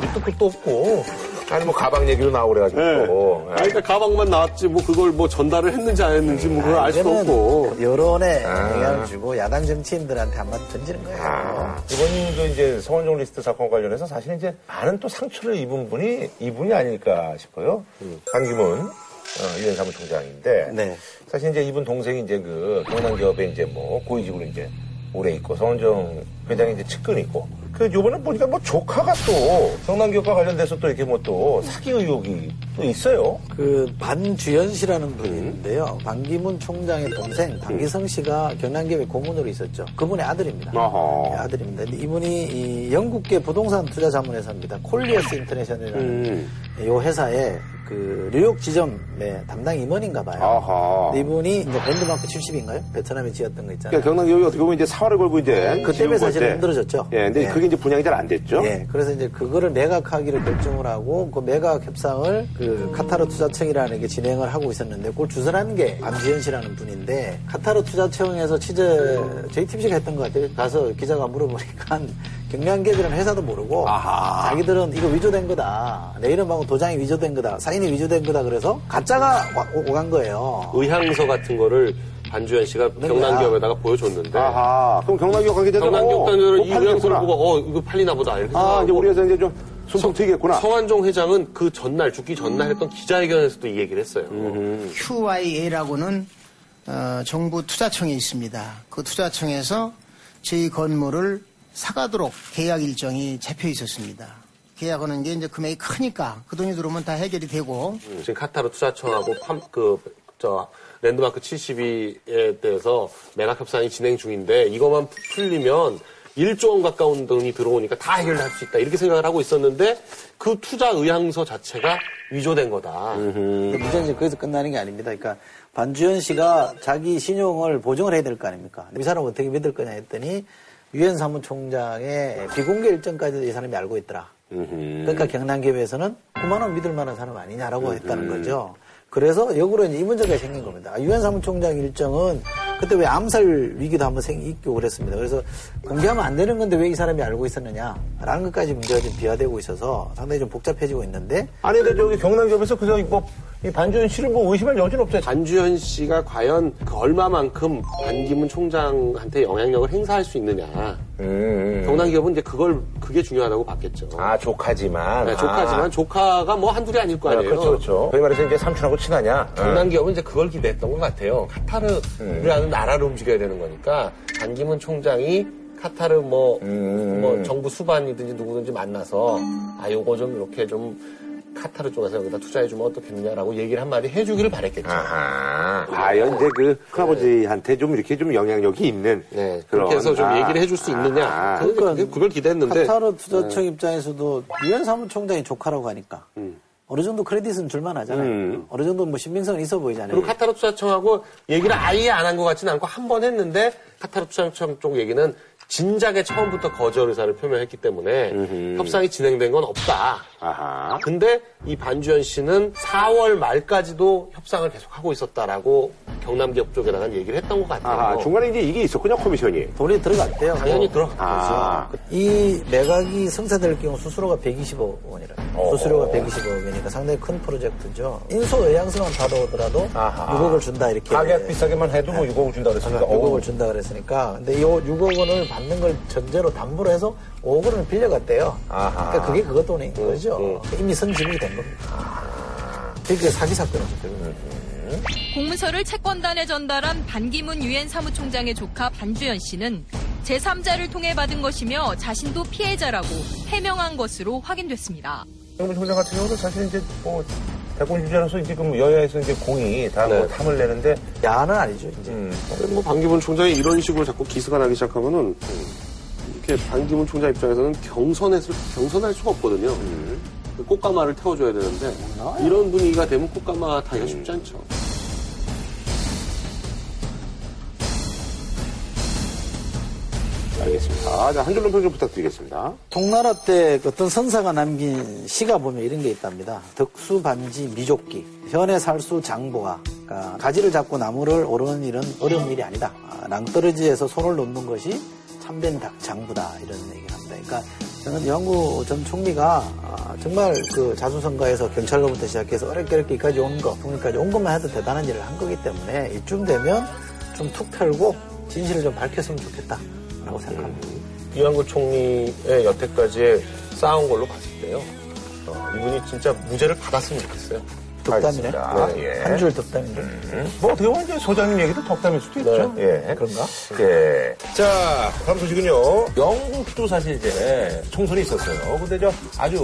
D: 밑도 끝도 없고
A: 아니 뭐 가방 얘기도 나오고 그래가지고.
G: 네.
A: 또.
G: 아니, 그러니까 가방만 나왔지, 뭐 그걸 뭐 전달을 했는지 안 했는지 뭐 그걸 알 수도 없고.
E: 여론에
A: 아.
E: 영향을 주고 야당 정치인들한테 한마디 던지는 거예요.
A: 아, 이번 그 이제 성원종 리스트 사건 관련해서 사실 이제 많은 또 상처를 입은 분이 이분이 아닐까 싶어요. 강기문 어, 유엔 사무총장인데
E: 네.
A: 사실 이제 이분 동생이 이제 그 경남기업에 이제 뭐 고위직으로 이제 오래 있고 성원정 회장이 이제 측근이고 그 요번에 보니까 뭐 조카가 또 경남기업과 관련돼서 또 이렇게 뭐 또 사기 의혹이 또 있어요.
E: 그 반주연 씨라는 분이 있는데요. 반기문 총장의 동생 반기성 씨가 경남기업의 고문으로 있었죠. 그분의 아들입니다.
F: 어허.
E: 네, 아들입니다. 근데 이분이 이 영국계 부동산 투자 자문회사입니다. 콜리어스 인터내셔널이라는 이 회사의 그 뉴욕 지점의 담당 임원인가 봐요.
F: 아하.
E: 이분이 이제 랜드마크 70인가요? 베트남에 지었던 거 있잖아요.
F: 그러니까 경남 기업이 어떻게 보면 이제 사활을 걸고 이제
E: 그
F: 지은
E: 때문에 사실
F: 건데.
E: 힘들어졌죠.
F: 예, 근데
E: 예.
F: 그게 이제 분양이 잘 안 됐죠.
E: 예, 그래서 이제 그거를 매각하기로 결정을 하고 그 매각 협상을 그 카타르 투자청이라는 게 진행을 하고 있었는데 그걸 주선한 게 안지현 씨라는 분인데 카타르 투자청에서 취재 JTBC가 했던 것 같아요. 가서 기자가 물어보니까 경량기업이라는 회사도 모르고 자기들은 이거 위조된 거다. 내 이름하고 도장이 위조된 거다. 사인이 위조된 거다. 그래서 가짜가 와- 오간 거예요.
D: 의향서 같은 거를 반주현 씨가 경남기업에다가 보여줬는데
F: 아하. 그럼 경남기업 관계자들
D: 경남기업 단들은 이 의향서를. 보고 어 이거 팔리나 보다 이렇게
F: 아, 이제
D: 생각하고
F: 우리 회사 이제 좀 숨통 트이겠구나.
D: 성환종 회장은 그 전날 죽기 전날 했던 기자회견에서도 이 얘기를 했어요.
H: QIA라고는 어, 정부 투자청에 있습니다. 그 투자청에서 저희 건물을 사가도록 계약 일정이 잡혀 있었습니다. 계약하는 게 이제 금액이 크니까 그 돈이 들어오면 다 해결이 되고
D: 지금 카타르 투자청하고 팜, 그, 저, 랜드마크 72에 대해서 매각 협상이 진행 중인데 이것만 풀리면 1조 원 가까운 돈이 들어오니까 다 해결할 수 있다. 이렇게 생각을 하고 있었는데 그 투자 의향서 자체가 위조된 거다.
E: 근데 문제는 이제 거기서 끝나는 게 아닙니다. 그러니까 반주현 씨가 자기 신용을 보증을 해야 될 거 아닙니까? 이 사람을 어떻게 믿을 거냐 했더니 유엔 사무총장의 비공개 일정까지도 이 사람이 알고 있더라. 그러니까 경남기업에서는 그만한 믿을 만한 사람 아니냐라고 했다는 거죠. 그래서 역으로 이제 이 문제가 생긴 겁니다. 아, 유엔 사무총장 일정은 그때 왜 암살 위기도 한번 생기고 그랬습니다. 그래서 공개하면 안 되는 건데 왜 이 사람이 알고 있었느냐라는 것까지 문제가 좀 비화되고 있어서 상당히 좀 복잡해지고 있는데
A: 아니 근데 저기 경남기업에서 그저 뭐이 반주현 씨를 뭐 의심할 여지는 없어요.
D: 반주현 씨가 과연 그 얼마만큼 반기문 총장한테 영향력을 행사할 수 있느냐.
A: 음.
D: 경남 기업은 이제 그걸 그게 중요하다고 봤겠죠.
A: 아, 조카지만.
D: 네, 조카지만
A: 아.
D: 조카가 뭐 한둘이 아닐 거
A: 아,
D: 아니에요.
A: 그렇죠, 그렇죠. 거기 말해서 이제 삼촌하고 친하냐?
D: 경남 기업은 이제 그걸 기대했던 것 같아요. 카타르라는 나라를 움직여야 되는 거니까 반기문 총장이 카타르 뭐,
A: 음.
D: 뭐 정부 수반이든지 누구든지 만나서 아 요거 좀 이렇게 좀 카타르 쪽에서 여기다 투자해주면 어떻겠느냐라고 얘기를 한마디 해주기를 바랬겠죠.
A: 아하.
F: 과연 이제 그 큰아버지한테 좀 이렇게 좀 영향력이 있는.
D: 네,
F: 그런,
D: 그렇게 해서 좀
F: 아,
D: 얘기를 해줄 수 있느냐.
F: 아,
D: 그걸,
E: 그러니까
D: 그걸 기대했는데.
E: 카타르 투자청 입장에서도 유엔 사무총장이 조카라고 하니까 어느 정도 크레딧은 줄만 하잖아요. 어느 정도 뭐 신빙성은 있어 보이잖아요.
D: 그리고 카타르 투자청하고 얘기를 아예 안 한 것 같지는 않고 한 번 했는데 카타르 투자청 쪽 얘기는 진작에 처음부터 거절 의사를 표명했기 때문에 협상이 진행된 건 없다.
F: 아하.
D: 근데 이 반주현 씨는 4월 말까지도 협상을 계속하고 있었다라고 경남기업 쪽에다가 얘기를 했던 것 같아요.
F: 아하. 중간에 이제 이게 있었군요, 커미션이.
E: 돈이 들어갔대요.
D: 당연히
E: 뭐.
D: 들어.
F: 아.
E: 이 매각이 성사될 경우 수수료가 120억 원이라. 수수료가 120억 원이니까 상당히 큰 프로젝트죠. 인수 의향서만 받아오더라도
A: 아하.
E: 6억을 준다 이렇게.
A: 가격 비싸게만 해도 뭐 6억을 준다 그랬으니까.
E: 6억을 준다 그랬으니까. 근데 이 6억 원을 받는 걸 전제로 담보로 해서 5억 원을 빌려갔대요.
A: 아하.
E: 그러니까 그게 그것 돈인 거죠. 이미 선집이 된 겁니다. 그게 사기 사건이죠. 결국은.
I: 공문서를 채권단에 전달한 반기문 유엔 사무총장의 조카 반주현 씨는 제3자를 통해 받은 것이며 자신도 피해자라고 해명한 것으로 확인됐습니다.
A: 정부 총장 같은 경우는 사실 이제 뭐 대권 주자로서 이제 그 여야에서 이제 공이 다뭐
D: 네.
A: 탐을 내는데
E: 야는 아니죠, 이제.
G: 뭐 반기문 총장이 이런 식으로 자꾸 기스가 나기 시작하면은 이렇게 반기문 총장 입장에서는 경선에서 경선할 수가 없거든요. 그 꽃가마를 태워줘야 되는데 이런 분위기가 되면 꽃가마 타기가 쉽지 않죠.
F: 알겠습니다. 자, 한 줄로 평좀 부탁드리겠습니다.
E: 동나라 때 어떤 선사가 남긴 시가 보면 이런 게 있답니다. 덕수 반지 미족기 현의 살수 장보가 그러니까 가지를 잡고 나무를 오르는 일은 어려운 일이 아니다. 아, 낭떠러지에서 손을 놓는 것이 참된 닭- 장부다 이런 얘기를 합니다. 그러니까 저는 영구 전 총리가 아, 정말 그 자수성가에서 경찰로부터 시작해서 어렵게 어렵게까지 온 거, 총리까지 온 것만 해도 대단한 일을 한 거기 때문에 이쯤 되면 좀 툭 털고 진실을 좀 밝혔으면 좋겠다 라고 생각합니다.
D: 이완구 총리의 여태까지의 쌓아온 걸로 봤을 때요. 어, 이분이 진짜 무죄를 받았으면 좋겠어요.
E: 덕담이네.
A: 알겠습니다. 예.
E: 한줄 덕담인데.
A: 뭐 어떻게 보면 이제 소장님 얘기도 덕담일 수도 있죠. 예.
E: 그런가?
A: 예. 자, 다음 소식은요. 영국도 사실 이제 총선이 있었어요. 근데 저 아주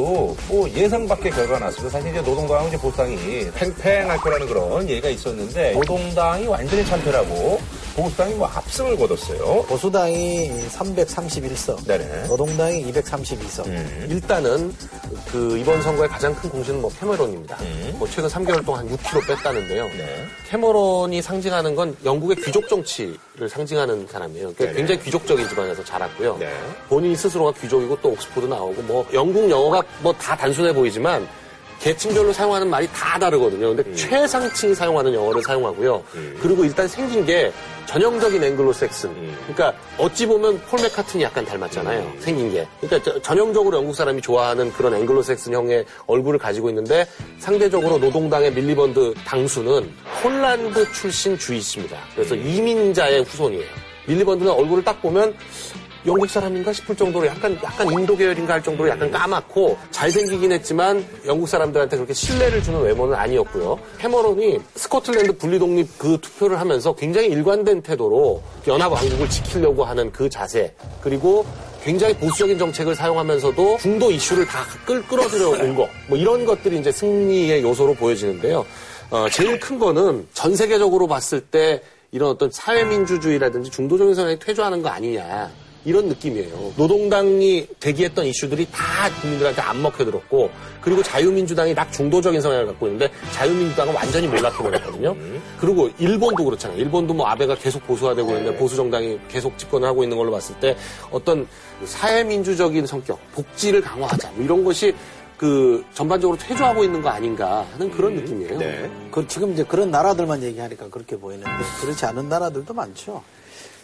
A: 뭐 예상 밖의 결과가 나왔습니다. 사실 이제 노동당하고 이제 보수당이 팽팽할 거라는 그런 얘기가 있었는데 노동당이 완전히 참패라고 보수당이 뭐 압승을 거뒀어요.
E: 보수당이 331석,
A: 네네.
E: 노동당이 232석.
D: 일단은 그 이번 선거의 가장 큰 공신은 뭐 캐머런입니다. 뭐 최근 3개월 동안 6kg 뺐다는데요.
A: 네.
D: 캐머런이 상징하는 건 영국의 귀족 정치를 상징하는 사람이에요. 그러니까
A: 네네.
D: 굉장히 귀족적인 집안에서 자랐고요.
A: 네.
D: 본인 스스로가 귀족이고 또 옥스포드 나오고 뭐 영국 영어가 뭐 다 단순해 보이지만 계층별로 사용하는 말이 다 다르거든요. 근데 최상층이 사용하는 영어를 사용하고요. 그리고 일단 생긴 게 전형적인 앵글로 섹슨. 그러니까 어찌 보면 폴 맥카트니 약간 닮았잖아요. 생긴 게. 그러니까 저- 전형적으로 영국 사람이 좋아하는 그런 앵글로 색슨형의 얼굴을 가지고 있는데 상대적으로 노동당의 밀리번드 당수는 폴란드 출신 주이십니다. 그래서 이민자의 후손이에요. 밀리번드는 얼굴을 딱 보면 영국 사람인가 싶을 정도로 약간 약간 인도 계열인가 할 정도로 약간 까맣고 잘생기긴 했지만 영국 사람들한테 그렇게 신뢰를 주는 외모는 아니었고요. 캐머런이 스코틀랜드 분리 독립 그 투표를 하면서 굉장히 일관된 태도로 연합 왕국을 지키려고 하는 그 자세 그리고 굉장히 보수적인 정책을 사용하면서도 중도 이슈를 다 끌, 끌어들여 온 거. 뭐 이런 것들이 이제 승리의 요소로 보여지는데요. 어, 제일 큰 거는 전 세계적으로 봤을 때 이런 어떤 사회민주주의라든지 중도적인 성향이 퇴조하는 거 아니냐. 이런 느낌이에요. 노동당이 대기했던 이슈들이 다 국민들한테 안 먹혀들었고, 그리고 자유민주당이 락 중도적인 성향을 갖고 있는데, 자유민주당은 완전히 몰락해버렸거든요. 그리고 일본도 그렇잖아요. 일본도 뭐 아베가 계속 보수화되고 있는데, 보수 정당이 계속 집권을 하고 있는 걸로 봤을 때, 어떤 사회민주적인 성격, 복지를 강화하자, 뭐 이런 것이 그 전반적으로 퇴조하고 있는 거 아닌가 하는 그런 느낌이에요.
E: 그 지금 이제 그런 나라들만 얘기하니까 그렇게 보이는데 그렇지 않은 나라들도 많죠.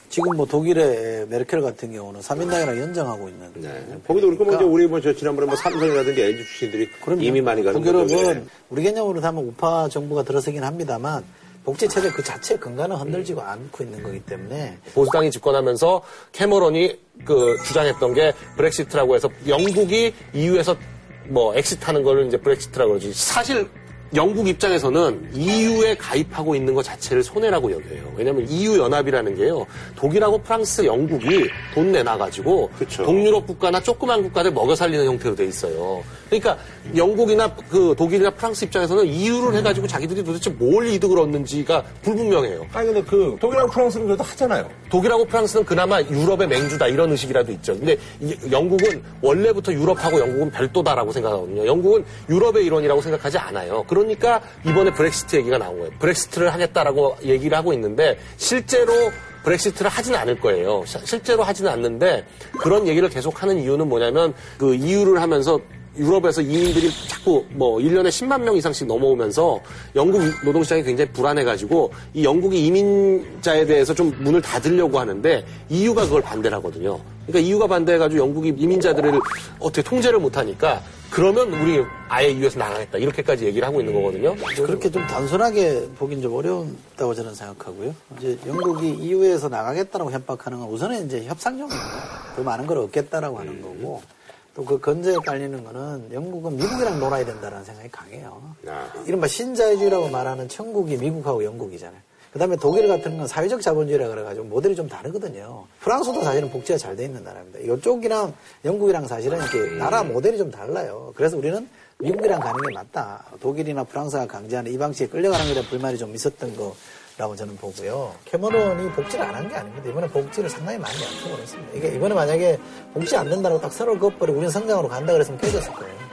E: 지금 뭐 독일의 메르켈 같은 경우는 3인당이랑 연정하고 있는.
F: 네. 거기도 그렇고 뭐 이제 우리 뭐저 지난번에 뭐 삼성이라든지 LG 출신들이
E: 그럼요.
F: 이미 많이 가는 거죠.
E: 우리 개념으로 하면 우파 정부가 들어서긴 합니다만 복지 체제 그 자체 근간은 흔들지고 않고 있는 거기 때문에
D: 보수당이 집권하면서 캐머런이 그 주장했던 게 브렉시트라고 해서 영국이 EU에서 뭐 exit하는 거를 이제 브렉시트라고 그러지. 사실 영국 입장에서는 EU에 가입하고 있는 것 자체를 손해라고 여겨요. 왜냐하면 EU 연합이라는 게요. 독일하고 프랑스, 영국이 돈 내놔가지고
F: 그쵸.
D: 동유럽 국가나 조그만 국가들 먹여 살리는 형태로 돼 있어요. 그러니까 영국이나 그 독일이나 프랑스 입장에서는 EU를 해가지고 자기들이 도대체 뭘 이득을 얻는지가 불분명해요.
A: 아니 근데 그 독일하고 프랑스는 그래도 하잖아요.
D: 독일하고 프랑스는 그나마 유럽의 맹주다 이런 의식이라도 있죠. 근데 이- 영국은 원래부터 유럽하고 영국은 별도다라고 생각하거든요. 영국은 유럽의 일원이라고 생각하지 않아요. 그러니까 이번에 브렉시트 얘기가 나온 거예요. 브렉시트를 하겠다라고 얘기를 하고 있는데 실제로 브렉시트를 하지는 않을 거예요. 시- 실제로 하지는 않는데 그런 얘기를 계속 하는 이유는 뭐냐면 그 EU를 하면서 유럽에서 이민들이 자꾸 뭐 1년에 10만 명 이상씩 넘어오면서 영국 노동시장이 굉장히 불안해가지고 이 영국이 이민자에 대해서 좀 문을 닫으려고 하는데 EU가 그걸 반대를 하거든요. 그러니까 EU가 반대해가지고 영국이 이민자들을 어떻게 통제를 못하니까 그러면 우리 아예 EU에서 나가겠다 이렇게까지 얘기를 하고 있는 거거든요.
E: 그렇게 좀 단순하게 보긴 좀 어려운다고 저는 생각하고요. 이제 영국이 EU에서 나가겠다라고 협박하는 건 우선은 이제 협상용입니다. 더 많은 걸 얻겠다라고 하는 거고 또 그 건재에 깔리는 거는 영국은 미국이랑 놀아야 된다는 생각이 강해요.
F: 아.
E: 이른바 신자유주의라고 말하는 천국이 미국하고 영국이잖아요. 그 다음에 독일 같은 건 사회적 자본주의라 그래가지고 모델이 좀 다르거든요. 프랑스도 사실은 복지가 잘 돼 있는 나라입니다. 이쪽이랑 영국이랑 사실은 이렇게 나라 모델이 좀 달라요. 그래서 우리는 미국이랑 가는 게 맞다. 독일이나 프랑스가 강제하는 이 방식에 끌려가는 대한 불만이 좀 있었던 거 라고 저는 보고요. 캐머런이 복지를 안 한 게 아닙니다. 이번에 복지를 상당히 많이 약속을 했습니다. 이게 이번에 만약에 복지 안 된다고 딱 서로 그것버리고 우리는 성장으로 간다 그랬으면 깨졌을 거예요.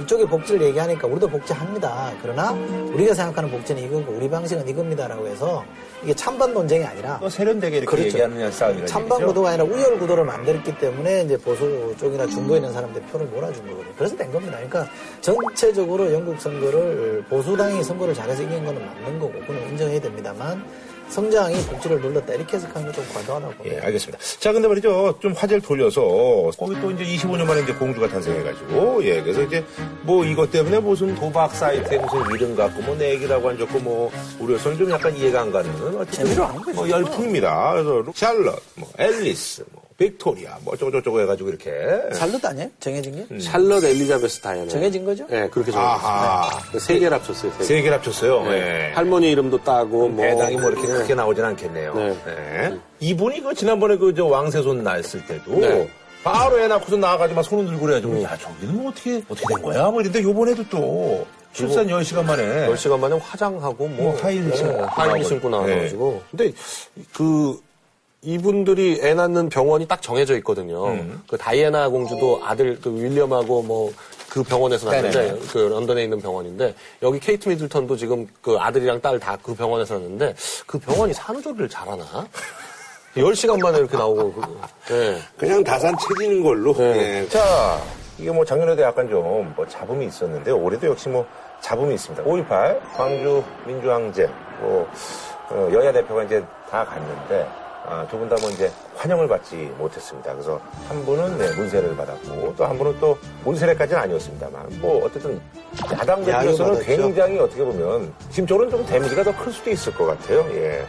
E: 이쪽에 복지를 얘기하니까 우리도 복지합니다. 그러나 우리가 생각하는 복지는 이거고 우리 방식은 이겁니다라고 해서 이게 찬반 논쟁이 아니라
A: 또 세련되게 이렇게
E: 그렇죠.
A: 얘기하느냐 싸움이라는
E: 찬반. 구도가 아니라 우열 구도를 만들었기 때문에 이제 보수 쪽이나 중도에 있는 사람들 표를 몰아준 거거든요. 그래서 된 겁니다. 그러니까 전체적으로 영국 선거를 보수당이 선거를 잘해서 이긴 거는 맞는 거고 그건 인정해야 됩니다만 성장이 복지를 눌렀다 이렇게 해석하는 건좀 과도하다고.
A: 예, 알겠습니다. 자, 근데 말이죠. 좀 화제를 돌려서, 거기 또 이제 25년 만에 이제 공주가 탄생해가지고, 예, 그래서 이제 뭐 이것 때문에 무슨 도박 사이트에 무슨 이름 갖고 뭐 내기라고 안 좋고 뭐, 우리로서는 좀 약간 이해가 안 가는, 어쨌든
E: 재미로 하는 거죠.
A: 뭐 열풍입니다. 그래서 샬럿, 뭐, 앨리스, 뭐, 빅토리아, 뭐 어쩌고저쩌고 해가지고 이렇게.
E: 잘못 아니에요? 정해진 게?
D: 샬럿 엘리자베스 다이애나.
E: 정해진 거죠?
D: 네, 그렇게
A: 아하.
D: 정해졌습니다. 세 개를 합쳤어요. 세 개.
A: 세 개를 합쳤어요.
D: 네.
A: 예.
D: 할머니 이름도 따고 뭐
A: 배당이 뭐 이렇게
D: 네.
A: 크게 나오진 않겠네요.
D: 네.
A: 네. 이분이 그 지난번에 그 저 왕세손 낳았을 때도
D: 네.
A: 바로 애 낳고서 나와가지고 막 손을 들고 그래가지고 야 저기는 뭐 어떻게 어떻게 된 거야? 뭐 이런데 요번에도 또 출산 10시간 만에
D: 10시간 만에 화장하고
A: 뭐뭐 하이힐 신고
D: 네, 하이힐. 신고 나와가지고 근데 그 이분들이 애 낳는 병원이 딱 정해져 있거든요.
A: 음.
D: 그 다이애나 공주도 아들 그 윌리엄하고 뭐 그 병원에서 낳는데
A: 네네.
D: 그 런던에 있는 병원인데 여기 케이트 미들턴도 지금 그 아들이랑 딸 다 그 병원에서 낳는데 그 병원이 산후조리를 잘하나? 10시간 만에 이렇게 나오고 그, 네.
F: 그냥 다산 채지는 걸로.
D: 네.
F: 예.
A: 자, 이게 뭐 작년에도 약간 좀 뭐 잡음이 있었는데 올해도 역시 뭐 잡음이 있습니다. 5.18 광주 민주항쟁 뭐 어, 여야 대표가 이제 다 갔는데 아, 두 분 다 뭐 이제 환영을 받지 못했습니다. 그래서 한 분은 네, 문세를 받았고 또 한 분은 또 문세례까지는 아니었습니다만 뭐 어쨌든 야당 대표로서는. 굉장히 어떻게 보면 심적으로는 좀 데미지가 더 클 수도 있을 것 같아요. 예.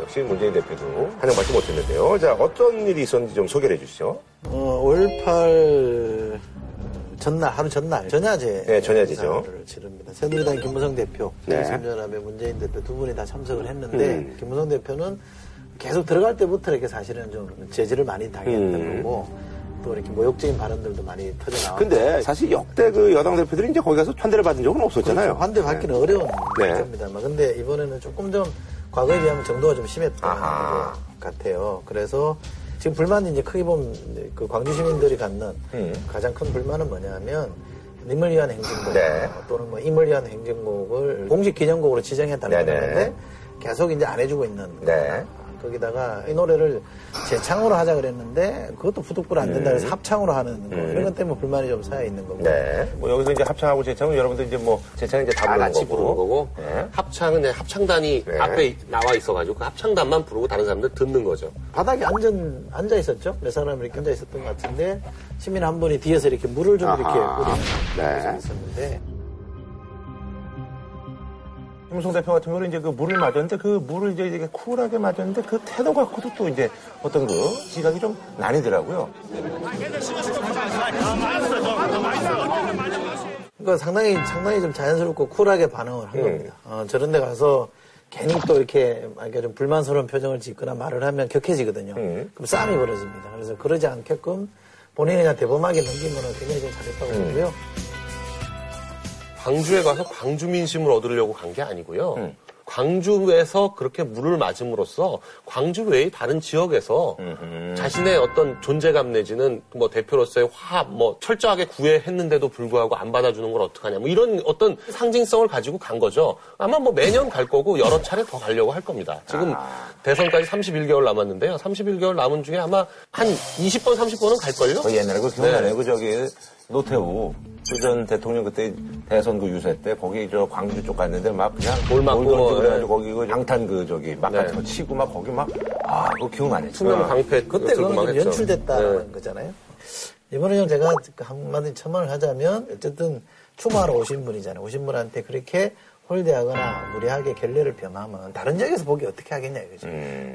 A: 역시 문재인 대표도 환영받지 못했는데요. 자, 어떤 일이 있었는지 좀 소개를 해주시죠.
E: 어, 5.18 전날, 하루 전날, 전야제.
A: 네, 전야제죠.
E: 치릅니다. 새누리당 김무성 대표,
F: 네.
E: 삼연합의 문재인 대표 두 분이 다 참석을 했는데,
F: 음.
E: 김무성 대표는 계속 들어갈 때부터 이렇게 사실은 좀 제지를 많이 당했던
F: 음.
E: 거고, 또 이렇게 모욕적인 발언들도 많이 터져나왔고.
F: 근데 사실 역대 그 여당 대표들이 이제 거기 가서 환대를 받은 적은 없었잖아요.
E: 그렇죠. 환대 받기는 어려운
F: 네.
E: 겁니다만. 근데 이번에는 조금 좀 과거에 비하면 정도가 좀 심했던
A: 아하.
E: 것 같아요. 그래서 지금 불만이 이제 크게 보면 그 광주 시민들이 갖는
A: 음.
E: 가장 큰 불만은 뭐냐면 님을 위한 행진곡
A: 네.
E: 또는 뭐 임을 위한 행진곡을 공식 기념곡으로 지정했다는
A: 네네.
E: 건데 계속 이제 안 해주고 있는
A: 네.
E: 거기다가 이 노래를 재창으로 하자 그랬는데 그것도 부득불 안 된다 그래서 합창으로 하는 거 이런 것 때문에 불만이 좀 쌓여 있는 거고.
A: 네. 뭐 여기서 이제 합창하고 재창은 여러분들 이제 뭐 재창 이제
D: 다다
A: 부르는
D: 같이
A: 거고.
D: 부르는 거고
A: 네.
D: 합창은 그냥 합창단이
A: 네.
D: 앞에 나와 있어가지고 그 합창단만 부르고 다른 사람들 듣는 거죠.
E: 바닥에 앉아, 앉아 있었죠? 몇 사람 이렇게 앉아 있었던 것 같은데 시민 한 분이 뒤에서 이렇게 물을 좀 이렇게
A: 네.
E: 네. 있었는데
A: 김무성 대표 같은 경우는 이제 그 물을 맞았는데 그 물을 이제 이렇게 쿨하게 맞았는데 그 태도 갖고도 또 이제 어떤 그 지각이 좀 나뉘더라고요.
E: 그러니까 상당히 상당히 좀 자연스럽고 쿨하게 반응을 한 겁니다. 어, 저런 데 가서 괜히 또 이렇게 이렇게 좀 불만스러운 표정을 짓거나 말을 하면 격해지거든요.
A: 음.
E: 그럼 싸움이 벌어집니다. 그래서 그러지 않게끔 본인이 그냥 대범하게 넘긴 거는 굉장히 좀 잘했다고 보고요.
D: 광주에 가서 광주 민심을 얻으려고 간 게 아니고요. 광주에서 그렇게 물을 맞음으로써 광주 외의 다른 지역에서 자신의 어떤 존재감 내지는 뭐 대표로서의 화합, 뭐 철저하게 구애했는데도 불구하고 안 받아주는 걸 어떡하냐, 뭐 이런 어떤 상징성을 가지고 간 거죠. 아마 뭐 매년 갈 거고 여러 차례 더 가려고 할 겁니다. 지금 대선까지 31개월 남았는데요. 31개월 남은 중에 아마 한 20번, 30번은 갈걸요?
A: 그 옛날에 그 기억나네요. 그 저기 노태우 전 대통령 그때 대선 그 유세 때 거기 저 광주 쪽 갔는데 막 그냥
D: 돌 맞고 뭐,
A: 그래가지고 거기 그 양탄 그 저기 막
D: 네.
A: 같은 거 치고 막 거기 막아 그거 기억나네.
D: 투명 방패
E: 그때
D: 했죠.
E: 연출됐다는
D: 네.
E: 거잖아요. 이번에는 제가 한마디 첨언을 하자면 어쨌든 추모하러 오신 분이잖아요. 오신 분한테 그렇게 홀대하거나 무리하게 결례를 범하면 다른 지역에서 보기 어떻게 하겠냐 이거죠.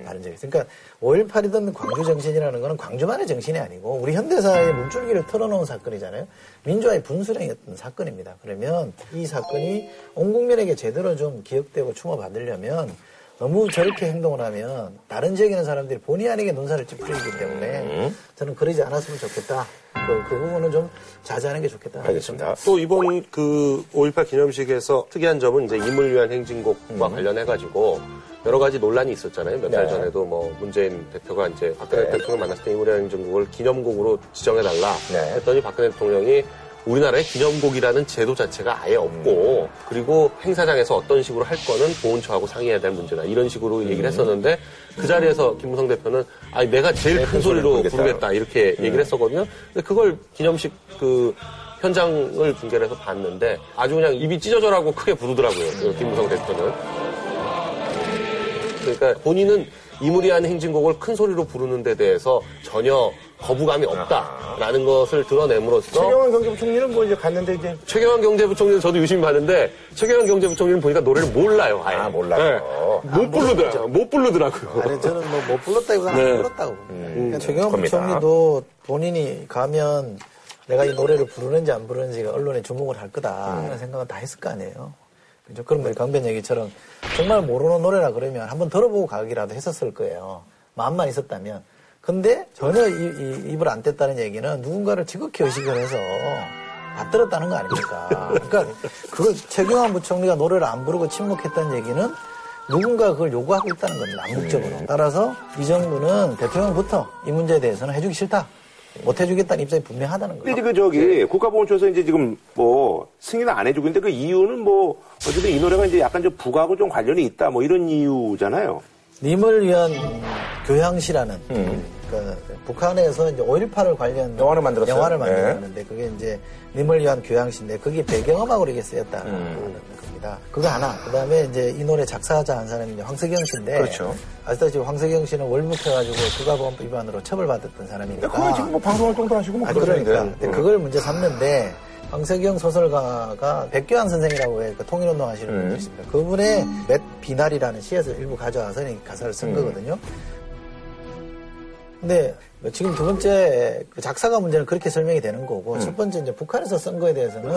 E: 다른 지역에서. 그러니까 5.18이든 광주 정신이라는 거는 광주만의 정신이 아니고 우리 현대사의 물줄기를 털어놓은 사건이잖아요. 민주화의 분수령이었던 사건입니다. 그러면 이 사건이 온 국민에게 제대로 좀 기억되고 추모받으려면 너무 저렇게 행동을 하면 다른 지역에 있는 사람들이 본의 아니게 눈살을 찌푸리기 때문에 저는 그러지 않았으면 좋겠다. 그, 그 부분은 좀 자제하는 게 좋겠다.
A: 알겠습니다.
D: 또 이번 그 5.18 기념식에서 특이한 점은 이제 임을 위한 행진곡과 관련해가지고 여러 가지 논란이 있었잖아요. 몇달
A: 네.
D: 전에도 뭐 문재인 대표가 이제 박근혜
A: 네.
D: 대통령 만났을 때 임을 위한 행진곡을 기념곡으로 지정해달라
A: 네.
D: 했더니 박근혜 대통령이 우리나라에 기념곡이라는 제도 자체가 아예 없고 그리고 행사장에서 어떤 식으로 할 거는 보훈처하고 상의해야 될 문제다 이런 식으로 얘기를 했었는데 그 자리에서 김무성 대표는 아니 내가 제일
A: 네,
D: 큰 소리로
A: 부르겠다.
D: 이렇게 얘기를 했었거든요. 근데 그걸 기념식 그 현장을 중계를 해서 봤는데 아주 그냥 입이 찢어져라고 크게 부르더라고요. 그 김무성 대표는. 그러니까 본인은 이무리한 행진곡을 큰 소리로 부르는 데 대해서 전혀 거부감이 없다라는 것을 드러냄으로써
A: 최경환 경제부총리는 뭐 이제 갔는데 이제
D: 최경환 경제부총리는 저도 유심히 봤는데 최경환 경제부총리는 보니까 노래를 몰라요. 아예.
A: 아, 몰라요.
D: 네. 못 부르더라고요. 못 부르더라고요.
E: 아니 저는 뭐 못 불렀다기보다
D: 네.
E: 안 불렀다고 봅니다. 그러니까 최경환
A: 겁니다.
E: 부총리도 본인이 가면 내가 이 노래를 부르는지 안 부르는지가 언론에 주목을 할 거다 하는 생각은 다 했을 거 아니에요. 그죠? 그럼 우리 강변 얘기처럼 정말 모르는 노래라 그러면 한번 들어보고 가기라도 했었을 거예요. 마음만 있었다면. 근데 전혀 이, 이- 입을 안 뗐다는 얘기는 누군가를 지극히 의식을 해서 받들었다는 거 아닙니까? 그러니까 그걸 최경환 부총리가 노래를 안 부르고 침묵했다는 얘기는 누군가 그걸 요구하고 있다는 겁니다. 암묵적으로. 따라서 이 정부는 대통령부터 이 문제에 대해서는 해주기 싫다. 못 해주겠다는 입장이 분명하다는
F: 근데
E: 거예요.
F: 이제 그 저기 국가보훈처에서 이제 지금 뭐 승인을 안 해주고 있는데 그 이유는 뭐 어쨌든 이 노래가 이제 약간 좀 북하고 좀 관련이 있다 뭐 이런 이유잖아요.
E: 님을 위한 교향시라는 그 북한에서 이제 5.18을 관련
A: 영화를 만들었어요.
E: 영화를
A: 네.
E: 만들었는데 그게 이제 님을 위한 교향시인데 그게 배경음악으로 이게 쓰였다는 겁니다. 그거 하나. 그다음에 이제 이 노래 작사자 한 사람이 이제 황석영 씨인데
A: 그렇죠.
E: 아시다시피 황석영 씨는 월북해가지고 국가보안법 위반으로 처벌받았던 사람이니까.
A: 그거 지금 뭐 방송 활동도 하시고 뭐
E: 아. 그러니까. 근데 그걸 문제 삼는데 황석영 소설가가 백기완 선생이라고 해, 그 통일운동 하시는
A: 음.
E: 분이 있습니다. 그분의 묏비나리라는 시에서 일부 가져와서 이 가사를 쓴
A: 음.
E: 거거든요. 근데 지금 두 번째 그 작사가 문제는 그렇게 설명이 되는 거고
A: 음.
E: 첫 번째 이제 북한에서 쓴 거에 대해서는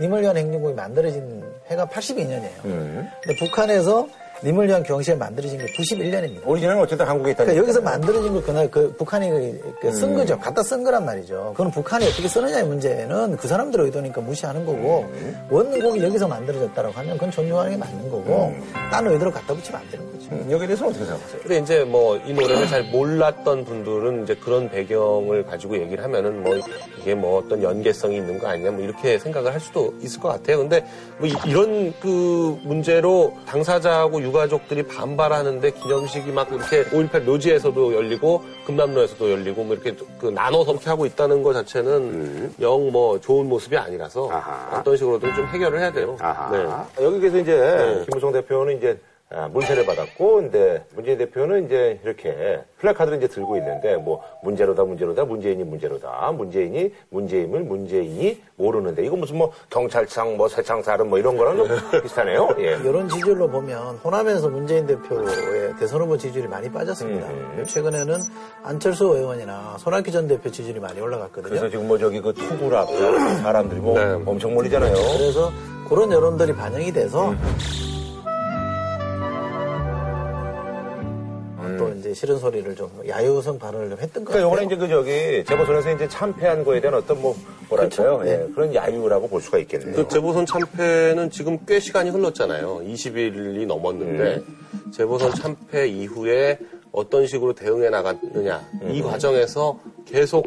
E: 님을 위한 행진곡이 만들어진 해가 82년이에요.
A: 음.
E: 근데 북한에서 님을 위한 경시가 만들어진 게 91년입니다.
A: 오리지널은 어쨌든 한국에 있다.
E: 그러니까 여기서 만들어진 걸 그날 그 북한이 그- 그쓴 거죠. 갖다 쓴 거란 말이죠. 그건 북한이 어떻게 쓰느냐의 문제는 그 사람들의 의도니까 무시하는 거고 원곡이 여기서 만들어졌다고 하면 그건 존중하는 게 맞는 거고 딴 의도로 갖다 붙이면 안 되는 거죠.
A: 음, 여기에 대해서 어떻게 생각하세요?
D: 근데 이제 뭐 이 노래를 잘 몰랐던 분들은 이제 그런 배경을 가지고 얘기를 하면은 뭐 이게 뭐 어떤 연계성이 있는 거 아니냐 뭐 이렇게 생각을 할 수도 있을 것 같아요. 근데 뭐 이- 이런 그 문제로 당사자하고 유가족들이 반발하는데 기념식이 막 이렇게 5.18 묘지에서도 열리고 금남로에서도 열리고 뭐 이렇게 그 나눠서 이렇게 하고 있다는 것 자체는 영뭐 좋은 모습이 아니라서
A: 아하.
D: 어떤 식으로든 좀 해결을 해야 돼요.
A: 아하. 여기 에서 이제 김무성 대표는 이제 아, 문세를 받았고, 근데 문재인 대표는 이제 이렇게 플래카드를 이제 들고 있는데, 뭐 문제로다, 문제로다, 문재인이 문제로다, 문재인이 문재인을 문재인이 모르는데, 이거 무슨 뭐 경찰청, 뭐 세창살은 뭐 이런 거랑 좀 비슷하네요. 예.
E: 여론 지지율로 보면 호남에서 문재인 대표의 대선 후보 지지율이 많이 빠졌습니다.
A: 음.
E: 최근에는 안철수 의원이나 손학규 전 대표 지지율이 많이 올라갔거든요.
A: 그래서 지금 뭐 저기 그 투구를 앞에 사람들이 뭐
D: 네.
A: 엄청 몰리잖아요.
E: 그래서 그런 여론들이 반영이 돼서 어, 또 이제 싫은 소리를 좀 야유성 발언을 좀 했던 것
A: 그러니까. 요거는 이제 그 저기 재보선에서 이제 참패한 거에 대한 어떤 뭐 뭐랄까요?
E: 그렇죠.
A: 예, 그런 야유라고 볼 수가 있겠네요.
D: 그 재보선 참패는 지금 꽤 시간이 흘렀잖아요. 20일이 넘었는데 재보선 참패 이후에 어떤 식으로 대응해 나갔느냐 이 과정에서 계속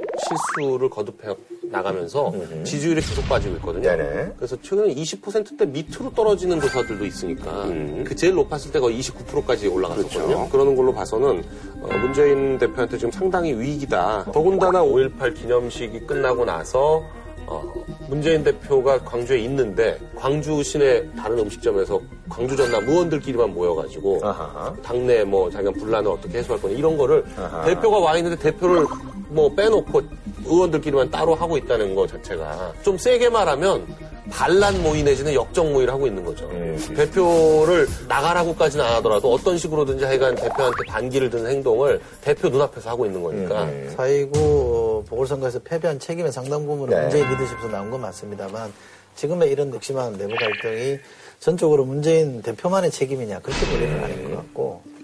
D: 실수를 거듭해 나가면서 지지율이 계속 빠지고 있거든요.
A: 네네.
D: 그래서 최근에 20%대 밑으로 떨어지는 조사들도 있으니까 그 제일 높았을 때가 29%까지 올라갔었거든요.
A: 그렇죠.
D: 그러는 걸로 봐서는 어, 문재인 대표한테 지금 상당히 위기다. 더군다나 5.18 기념식이 끝나고 나서 어, 문재인 대표가 광주에 있는데 광주 시내 다른 음식점에서 광주 전남 의원들끼리만 모여가지고
A: 아하.
D: 당내 뭐 자기가 분란을 어떻게 해소할 거냐 이런 거를
A: 아하.
D: 대표가 와 있는데 대표를 뭐 빼놓고 의원들끼리만 따로 하고 있다는 거 자체가 좀 세게 말하면 반란 모의 내지는 역적 모의를 하고 있는 거죠.
A: 음.
D: 대표를 나가라고까지는 안 하더라도 어떤 식으로든지 하여간 대표한테 반기를 드는 행동을 대표 눈앞에서 하고 있는 거니까
A: 음.
E: 4.29 보궐선거에서 패배한 책임의 상당 부분은
A: 네.
E: 문재인 리더십에서 나온 건 맞습니다만 지금의 이런 극심한 내부 갈등이 전적으로 문재인 대표만의 책임이냐 그렇게 보기는 아닌 것 같고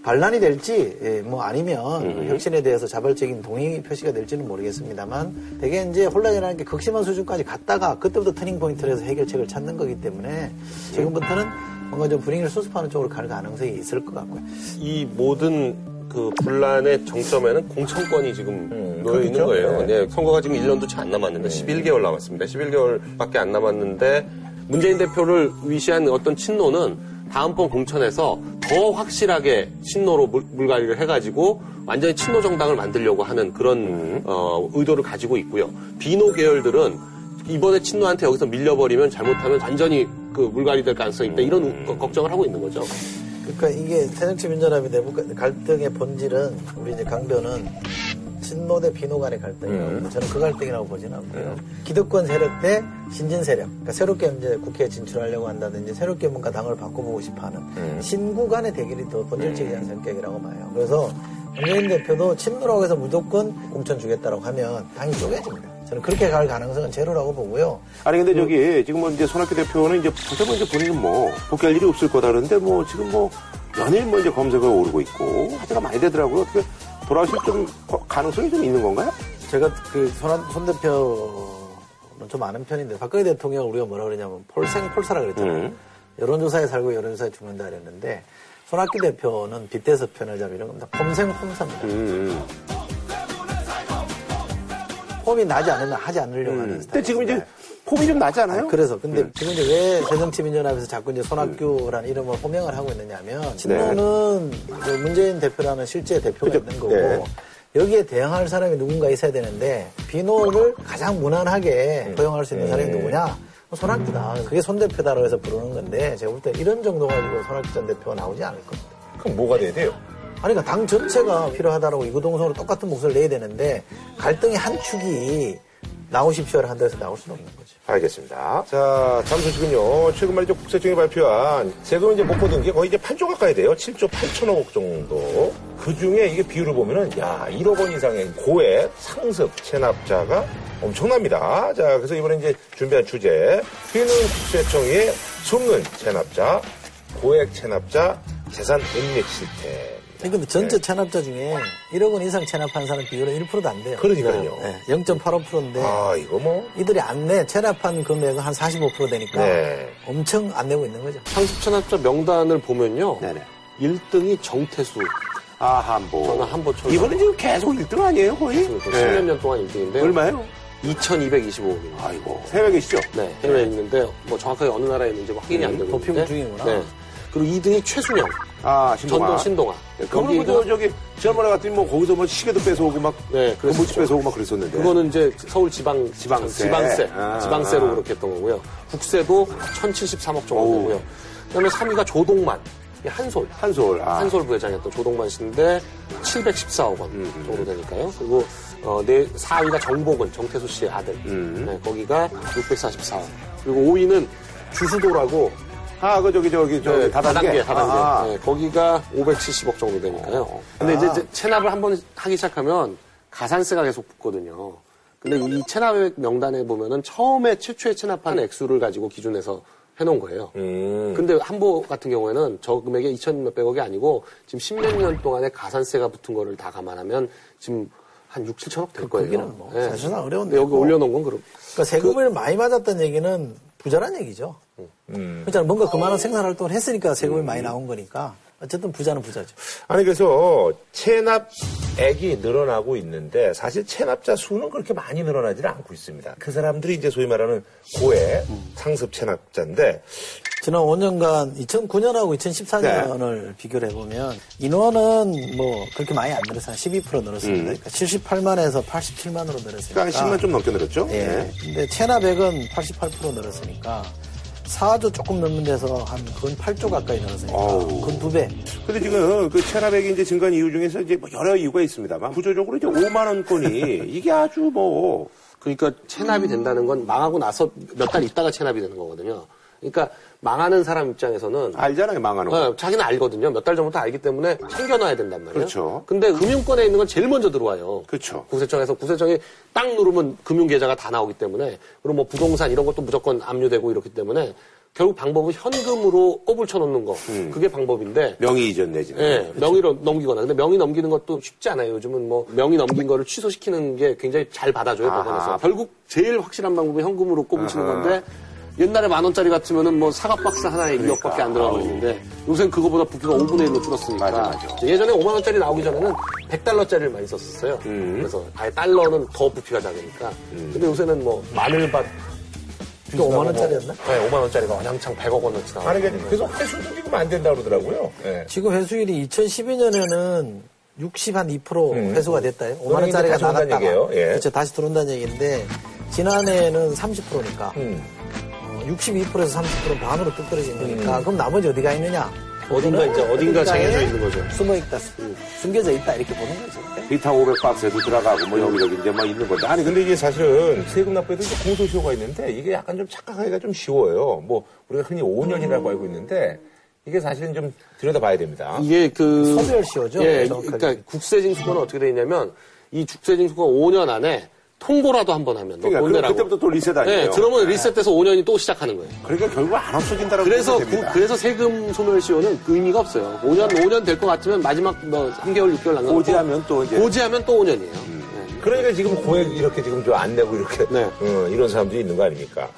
E: 반란이 될지 예, 뭐 아니면 혁신에 대해서 자발적인 동의 표시가 될지는 모르겠습니다만 대개 이제 혼란이라는 게 극심한 수준까지 갔다가 그때부터 터닝 포인트를 해서 해결책을 찾는 거기 때문에 지금부터는 뭔가 좀 분위기를 수습하는 쪽으로 갈 가능성이 있을 것 같고요.
D: 이 모든 그 분란의 정점에는 공천권이 지금 놓여 있는. 거예요.
A: 네.
D: 네, 선거가 지금 1년도 채 안 남았는데 11개월 남았습니다. 11개월밖에 안 남았는데 문재인 대표를 위시한 어떤 친노는 다음번 공천에서 더 확실하게 친노로 물, 물갈이를 해가지고 완전히 친노 정당을 만들려고 하는 그런 어, 의도를 가지고 있고요. 비노 계열들은 이번에 친노한테 여기서 밀려버리면 잘못하면 완전히 그 물갈이 될 가능성이 있다 이런 우- 걱정을 하고 있는 거죠.
E: 그러니까 이게 새정치 민주연합의 내부 갈등의 본질은 우리 이제 강변은 친노 대 비노 간의 갈등이라고
A: 음.
E: 저는 그 갈등이라고 보지는 않고요. 기득권 세력 대 신진 세력. 그러니까 새롭게 이제 국회에 진출하려고 한다든지 새롭게 뭔가 당을 바꿔보고 싶어하는
A: 음.
E: 신구 간의 대결이 더 본질적인 성격이라고 봐요. 그래서 문재인 대표도 친노라고 해서 무조건 공천 주겠다라고 하면 당이 쪼개집니다. 저는 그렇게 갈 가능성은 제로라고 보고요.
A: 아니 근데 저기 지금 뭐 이제 손학규 대표는 이제 보자면 이제 본인은 뭐 복귀할 일이 없을 거다 그러는데 뭐 지금 뭐 연일 뭐 이제 검색어가 오르고 있고 화제가 많이 되더라고요. 어떻게 돌아오실 좀 거- 가능성이 좀 있는 건가요?
E: 제가 그 손, 손 대표는 좀 아는 편인데 박근혜 대통령 우리가 뭐라 그러냐면 폴생폴사라 그랬잖아요.
A: 음.
E: 여론조사에 살고 여론조사에 죽는다 그랬는데 손학규 대표는 빗대서 표현하자면 이런 겁니다. 폼생폼사입니다.
A: 음.
E: 폼이 나지 않으면 하지 않으려고 하는 스타일.
A: 근데 지금 이제 폼이 좀 나지 않아요?
E: 그래서 근데 지금 이제 왜 새정치민주연합에서 자꾸 이제 손학규라는 이름을 호명을 하고 있느냐면 친노는 그 문재인 대표라는 실제 대표가
A: 그죠.
E: 있는 거고
A: 네.
E: 여기에 대항할 사람이 누군가 있어야 되는데 비노를 가장 무난하게 포용할 수 있는 사람이 누구냐? 손학규다. 그게 손 대표다라고 해서 부르는 건데 제가 볼 때 이런 정도 가지고 손학규 전 대표가 나오지 않을 겁니다.
A: 그럼 뭐가 돼야 돼요?
E: 아니, 그러니까 당 전체가 필요하다라고 이구동성으로 똑같은 목소리를 내야 되는데 갈등의 한 축이 나오십시오를 한다고 해서 나올 수는 없는 거죠.
A: 알겠습니다. 자, 다음 소식은요. 최근 말이죠. 국세청이 발표한 세금 이제 못 거둔 게 거의 이제 8조 가까이 돼요. 7조 8천억 정도. 그 중에 이게 비율을 보면은, 야, 1억 원 이상의 고액 상습 체납자가 엄청납니다. 자, 그래서 이번에 이제 준비한 주제. 휘는 국세청의 숨는 체납자, 고액 체납자, 재산 은닉 실태.
E: 근데 전체 체납자 중에 1억 원 이상 체납한 사람 비율은 1%도 안 돼요.
A: 그러니까요.
E: 네, 0.85%인데
A: 아, 이거 뭐.
E: 이들이 안 내, 체납한 금액은 한 45% 되니까
A: 네.
E: 엄청 안 내고 있는 거죠.
D: 상습 체납자 명단을 보면요.
A: 네네.
D: 1등이 정태수.
A: 아, 한보.
D: 저는 한보 초.
A: 이번에 지금 계속 1등 아니에요, 거의? 네.
D: 10몇 년 동안 1등인데.
A: 얼마요?
D: 2,225억입니다.
A: 아이고. 해외 계시죠?
D: 네, 해외에 있는데 뭐 정확하게 어느 나라에 있는지 확인이 안 되고 있는데,
E: 중이구나.
D: 네. 그 그리고 2등이 최순영,
F: 아, 신동아.
D: 전동 신동아.
F: 그거는 저, 저기, 지난번에 갔더니 뭐 거기서 뭐 시계도 뺏어오고 막,
D: 네.
F: 건물집 뺏어오고 막 그랬었는데.
D: 그거는 이제 서울 지방
F: 지방세.
D: 지방세,
F: 아.
D: 지방세로 그렇게 했던 거고요. 국세도 1,073억 정도
F: 어우.
D: 되고요. 그다음에 3위가 조동만, 이 한솔.
F: 한솔. 아.
D: 한솔 부회장이었던 조동만 씨인데 714억 원
F: 음,
D: 정도 되니까요. 그리고 어, 네 4위가 정복은 정태수 씨의 아들.
F: 음.
D: 네, 거기가 644억. 그리고 5위는 주수도라고
F: 아, 그 저기, 저기, 저기,
D: 네,
F: 다단계.
D: 다단계, 다단계.
F: 아.
D: 네, 거기가 570억 정도 되니까요. 근데 이제, 이제 체납을 한 번 하기 시작하면 가산세가 계속 붙거든요. 근데 이 체납 명단에 보면은 처음에 최초에 체납한 액수를 가지고 기준해서 해놓은 거예요.
A: 음.
D: 근데 한보 같은 경우에는 저 금액에 2천 몇백억이 아니고 지금 10몇 년 동안에 가산세가 붙은 거를 다 감안하면 지금 한 6, 7천억 될 거예요.
E: 거기는 뭐
D: 네.
E: 사실상 어려운데.
D: 여기 올려놓은 건 그럼.
E: 그러니까 세금을 많이 맞았다는 얘기는 부자란 얘기죠.
A: 음.
E: 그렇잖아. 뭔가 그만한 생산 활동을 했으니까 세금이 많이 나온 거니까. 어쨌든 부자는 부자죠.
A: 아니 그래서 체납액이 늘어나고 있는데 사실 체납자 수는 그렇게 많이 늘어나지는 않고 있습니다. 그 사람들이 이제 소위 말하는 고액 상습 체납자인데
E: 지난 5년간 2009년하고 2014년을 비교를 해보면 인원은 뭐 그렇게 많이 안 늘었어요. 12% 늘었습니다. 그러니까 78만에서 87만으로 늘었으니까.
A: 그러니까 10만 좀 넘게 늘었죠?
E: 예.
A: 네.
E: 근데 체납액은 88% 늘었으니까 4조 조금 넘는 데서 한 근 8조 가까이 늘었으니까. 근 두 배.
A: 근데 지금 그 체납액이 이제 증가한 이유 중에서 이제 뭐 여러 이유가 있습니다만 구조적으로 이제 5만 원권이 이게 아주 뭐
D: 그러니까 체납이 된다는 건 망하고 나서 몇 달 있다가 체납이 되는 거거든요. 그러니까 망하는 사람 입장에서는
A: 알잖아요 망하는 거.
D: 어, 자기는 알거든요. 몇 달 전부터 알기 때문에 챙겨놔야 된단 말이에요.
A: 그렇죠.
D: 근데 금융권에 있는 건 제일 먼저 들어와요.
A: 그렇죠.
D: 구세청에서 구세청이 딱 누르면 금융계좌가 다 나오기 때문에 그리고 뭐 부동산 이런 것도 무조건 압류되고 이렇기 때문에 결국 방법은 현금으로 꼽을 쳐놓는 거.
A: 음.
D: 그게 방법인데
A: 명의 이전 내지는.
D: 예, 명의로 넘기거나. 근데 명의 넘기는 것도 쉽지 않아요. 요즘은 뭐 명의 넘긴 거를 취소시키는 게 굉장히 잘 받아줘요. 법원에서. 결국 제일 확실한 방법은 현금으로 꼽으치는
A: 아하.
D: 옛날에 만 원짜리 같으면은 뭐 사과 박스 하나에
A: 그러니까.
D: 2억밖에 안 들어가고 있는데 요새는 그거보다 부피가 5분의 1로 줄었으니까.
A: 맞아, 맞아.
D: 예전에 5만 원짜리 나오기 전에는 100달러짜리를 많이 썼었어요.
A: 음.
D: 그래서 아예 달러는 더 부피가 작으니까. 근데 요새는 뭐 마늘밭
E: 또 5만 원짜리였나?
D: 네, 5만 원짜리가 원양창 100억 원어치 나와.
A: 아니 계속 회수도 지금 안 된다 그러더라고요. 예.
E: 지금 회수율이 2012년에는 60한2%
A: 음.
E: 회수가 됐다요. 5만
A: 그러니까
E: 원짜리가 나갔다가
A: 얘기예요. 예.
E: 그렇죠. 다시 들어온다는 얘기인데 지난해에는 30%니까
A: 음.
E: 62%에서 30% 반으로 뚝 떨어진 거니까 그럼 나머지 어디가 있느냐?
D: 어딘가 이제 어딘가 쟁여져 있는 거죠.
E: 숨어 있다, 숨겨져 있다 이렇게 보는 거죠.
F: 비타 500 박스에도 들어가고 뭐 여기저기 이제 막 있는 건데.
A: 아니 근데 이게 사실은 세금 납부에도 이제 공소시효가 있는데 이게 약간 좀 착각하기가 좀 쉬워요. 뭐 우리가 흔히 5년이라고 알고 있는데 이게 사실은 좀 들여다봐야 됩니다.
D: 이게 그
E: 소멸시효죠,
D: 예,
E: 정확하게.
D: 그러니까 국세징수권은 어떻게 돼 있냐면 이 국세징수권 5년 안에 통보라도 한번 하면 너
F: 그러니까
D: 돈
F: 그,
D: 내라고.
F: 그때부터 또 리셋 아니에요.
D: 네, 그러면 리셋돼서 5년이 또 시작하는 거예요.
F: 그러니까 결국 안 없어진다라고
D: 그래서
F: 됩니다.
D: 그래서 세금 소멸시효는 그 의미가 없어요. 5년 5년 될 것 같으면 마지막 뭐 3개월 6개월 남겨
F: 고지하면 또 이제
D: 고지하면 또 5년이에요.
A: 그러니까 지금 고액 이렇게 지금 좀 안 내고 이렇게
D: 네.
A: 어, 이런 사람들이 있는 거 아닙니까?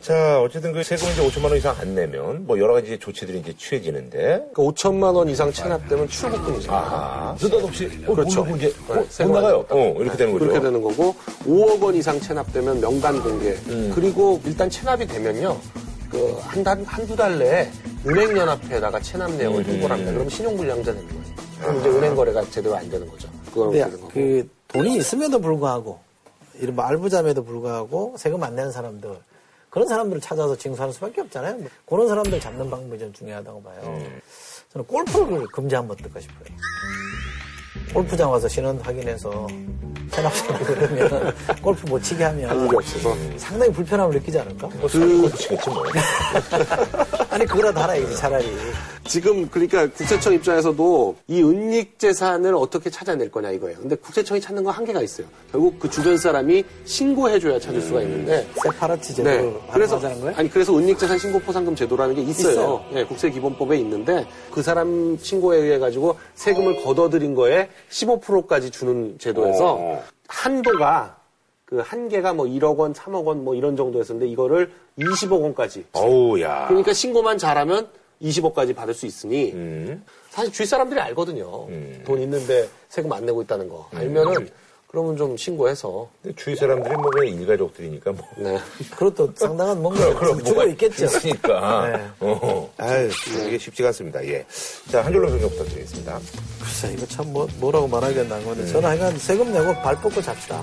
A: 자 어쨌든 그 세금 이제 5천만 원 이상 안 내면 뭐 여러 가지 조치들이 이제 취해지는데
D: 그러니까 5천만 원 이상 체납되면 출국금이죠.
A: 아 느닷없이 어,
D: 그렇죠.
A: 모르고 이제
D: 네,
A: 어, 못
D: 세금
A: 나가요. 어 이렇게 되는 거죠.
D: 그렇게 되는 거고 5억 원 이상 체납되면 명단 공개.
A: 음.
D: 그리고 일단 체납이 되면요. 그 한 달, 한두 달 내에 은행연합회에다가 체납 내역을
A: 음.
D: 통보를 합니다. 그럼 신용불량자 되는 거예요. 그럼 이제 은행 거래가 제대로 안 되는 거죠. 그건 어떻게 되는 거고.
E: 그 돈이 있음에도 불구하고 이런 뭐 알부자임에도 불구하고 세금 안 내는 사람들 그런 사람들을 찾아서 징수하는 수밖에 없잖아요. 뭐 그런 사람들 잡는 방법이 좀 중요하다고 봐요.
A: 음.
E: 저는 골프를 금지하면 어떨까 싶어요. 골프장 와서 신원 확인해서 체납하고 그러면 골프 못 치게 하면
D: 일이 없어서.
E: 상당히 불편함을 느끼지 않을까?
A: 뭐 사기꾼도 치겠지 뭐.
E: 아니 그거라도 알아야지 차라리.
D: 지금 그러니까 국세청 입장에서도 이 은닉 재산을 어떻게 찾아낼 거냐 이거예요. 근데 국세청이 찾는 건 한계가 있어요. 결국 그 주변 사람이 신고해줘야 찾을 수가 있는데
E: 세파라티
D: 네.
E: 제도를
D: 그래서? 아니 그래서 은닉 재산 신고 포상금 제도라는 게 있어요.
E: 있어요.
D: 예, 국세 기본법에 있는데 그 사람 신고에 의해 가지고 세금을 걷어들인 거에 15%까지 주는 제도에서
F: 어.
D: 한도가 그 한계가 뭐 1억 원, 3억 원 뭐 이런 정도였었는데 이거를 20억 원까지.
A: 어우 야.
D: 그러니까 신고만 잘하면 20억까지 받을 수 있으니
A: 음.
D: 사실 주위 사람들이 알거든요.
A: 음.
D: 돈 있는데 세금 안 내고 있다는 거. 알면은 그러면 좀 신고해서
A: 근데 주위 사람들이 뭐 그냥 일가족들이니까 뭐.
D: 네.
E: 그것도 상당한 뭔가
A: 그럼
E: 주고
A: 뭐가
E: 있겠죠.
A: 있으니까.
E: 네.
A: 어. 아유, 이게 쉽지가 않습니다. 예. 자, 한 줄로 평가 부탁드리겠습니다.
E: 글쎄, 이거 참 뭐, 뭐라고 말하겠나. 근데 저는 하여간 세금 내고 발 뻗고 잡시다.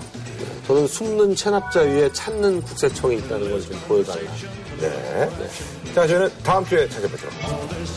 D: 저는 숨는 체납자 위에 찾는 국세청이 있다는 걸좀 보여달라.
A: 네. 자, 저희는 다음 주에 찾아뵙도록 하겠습니다.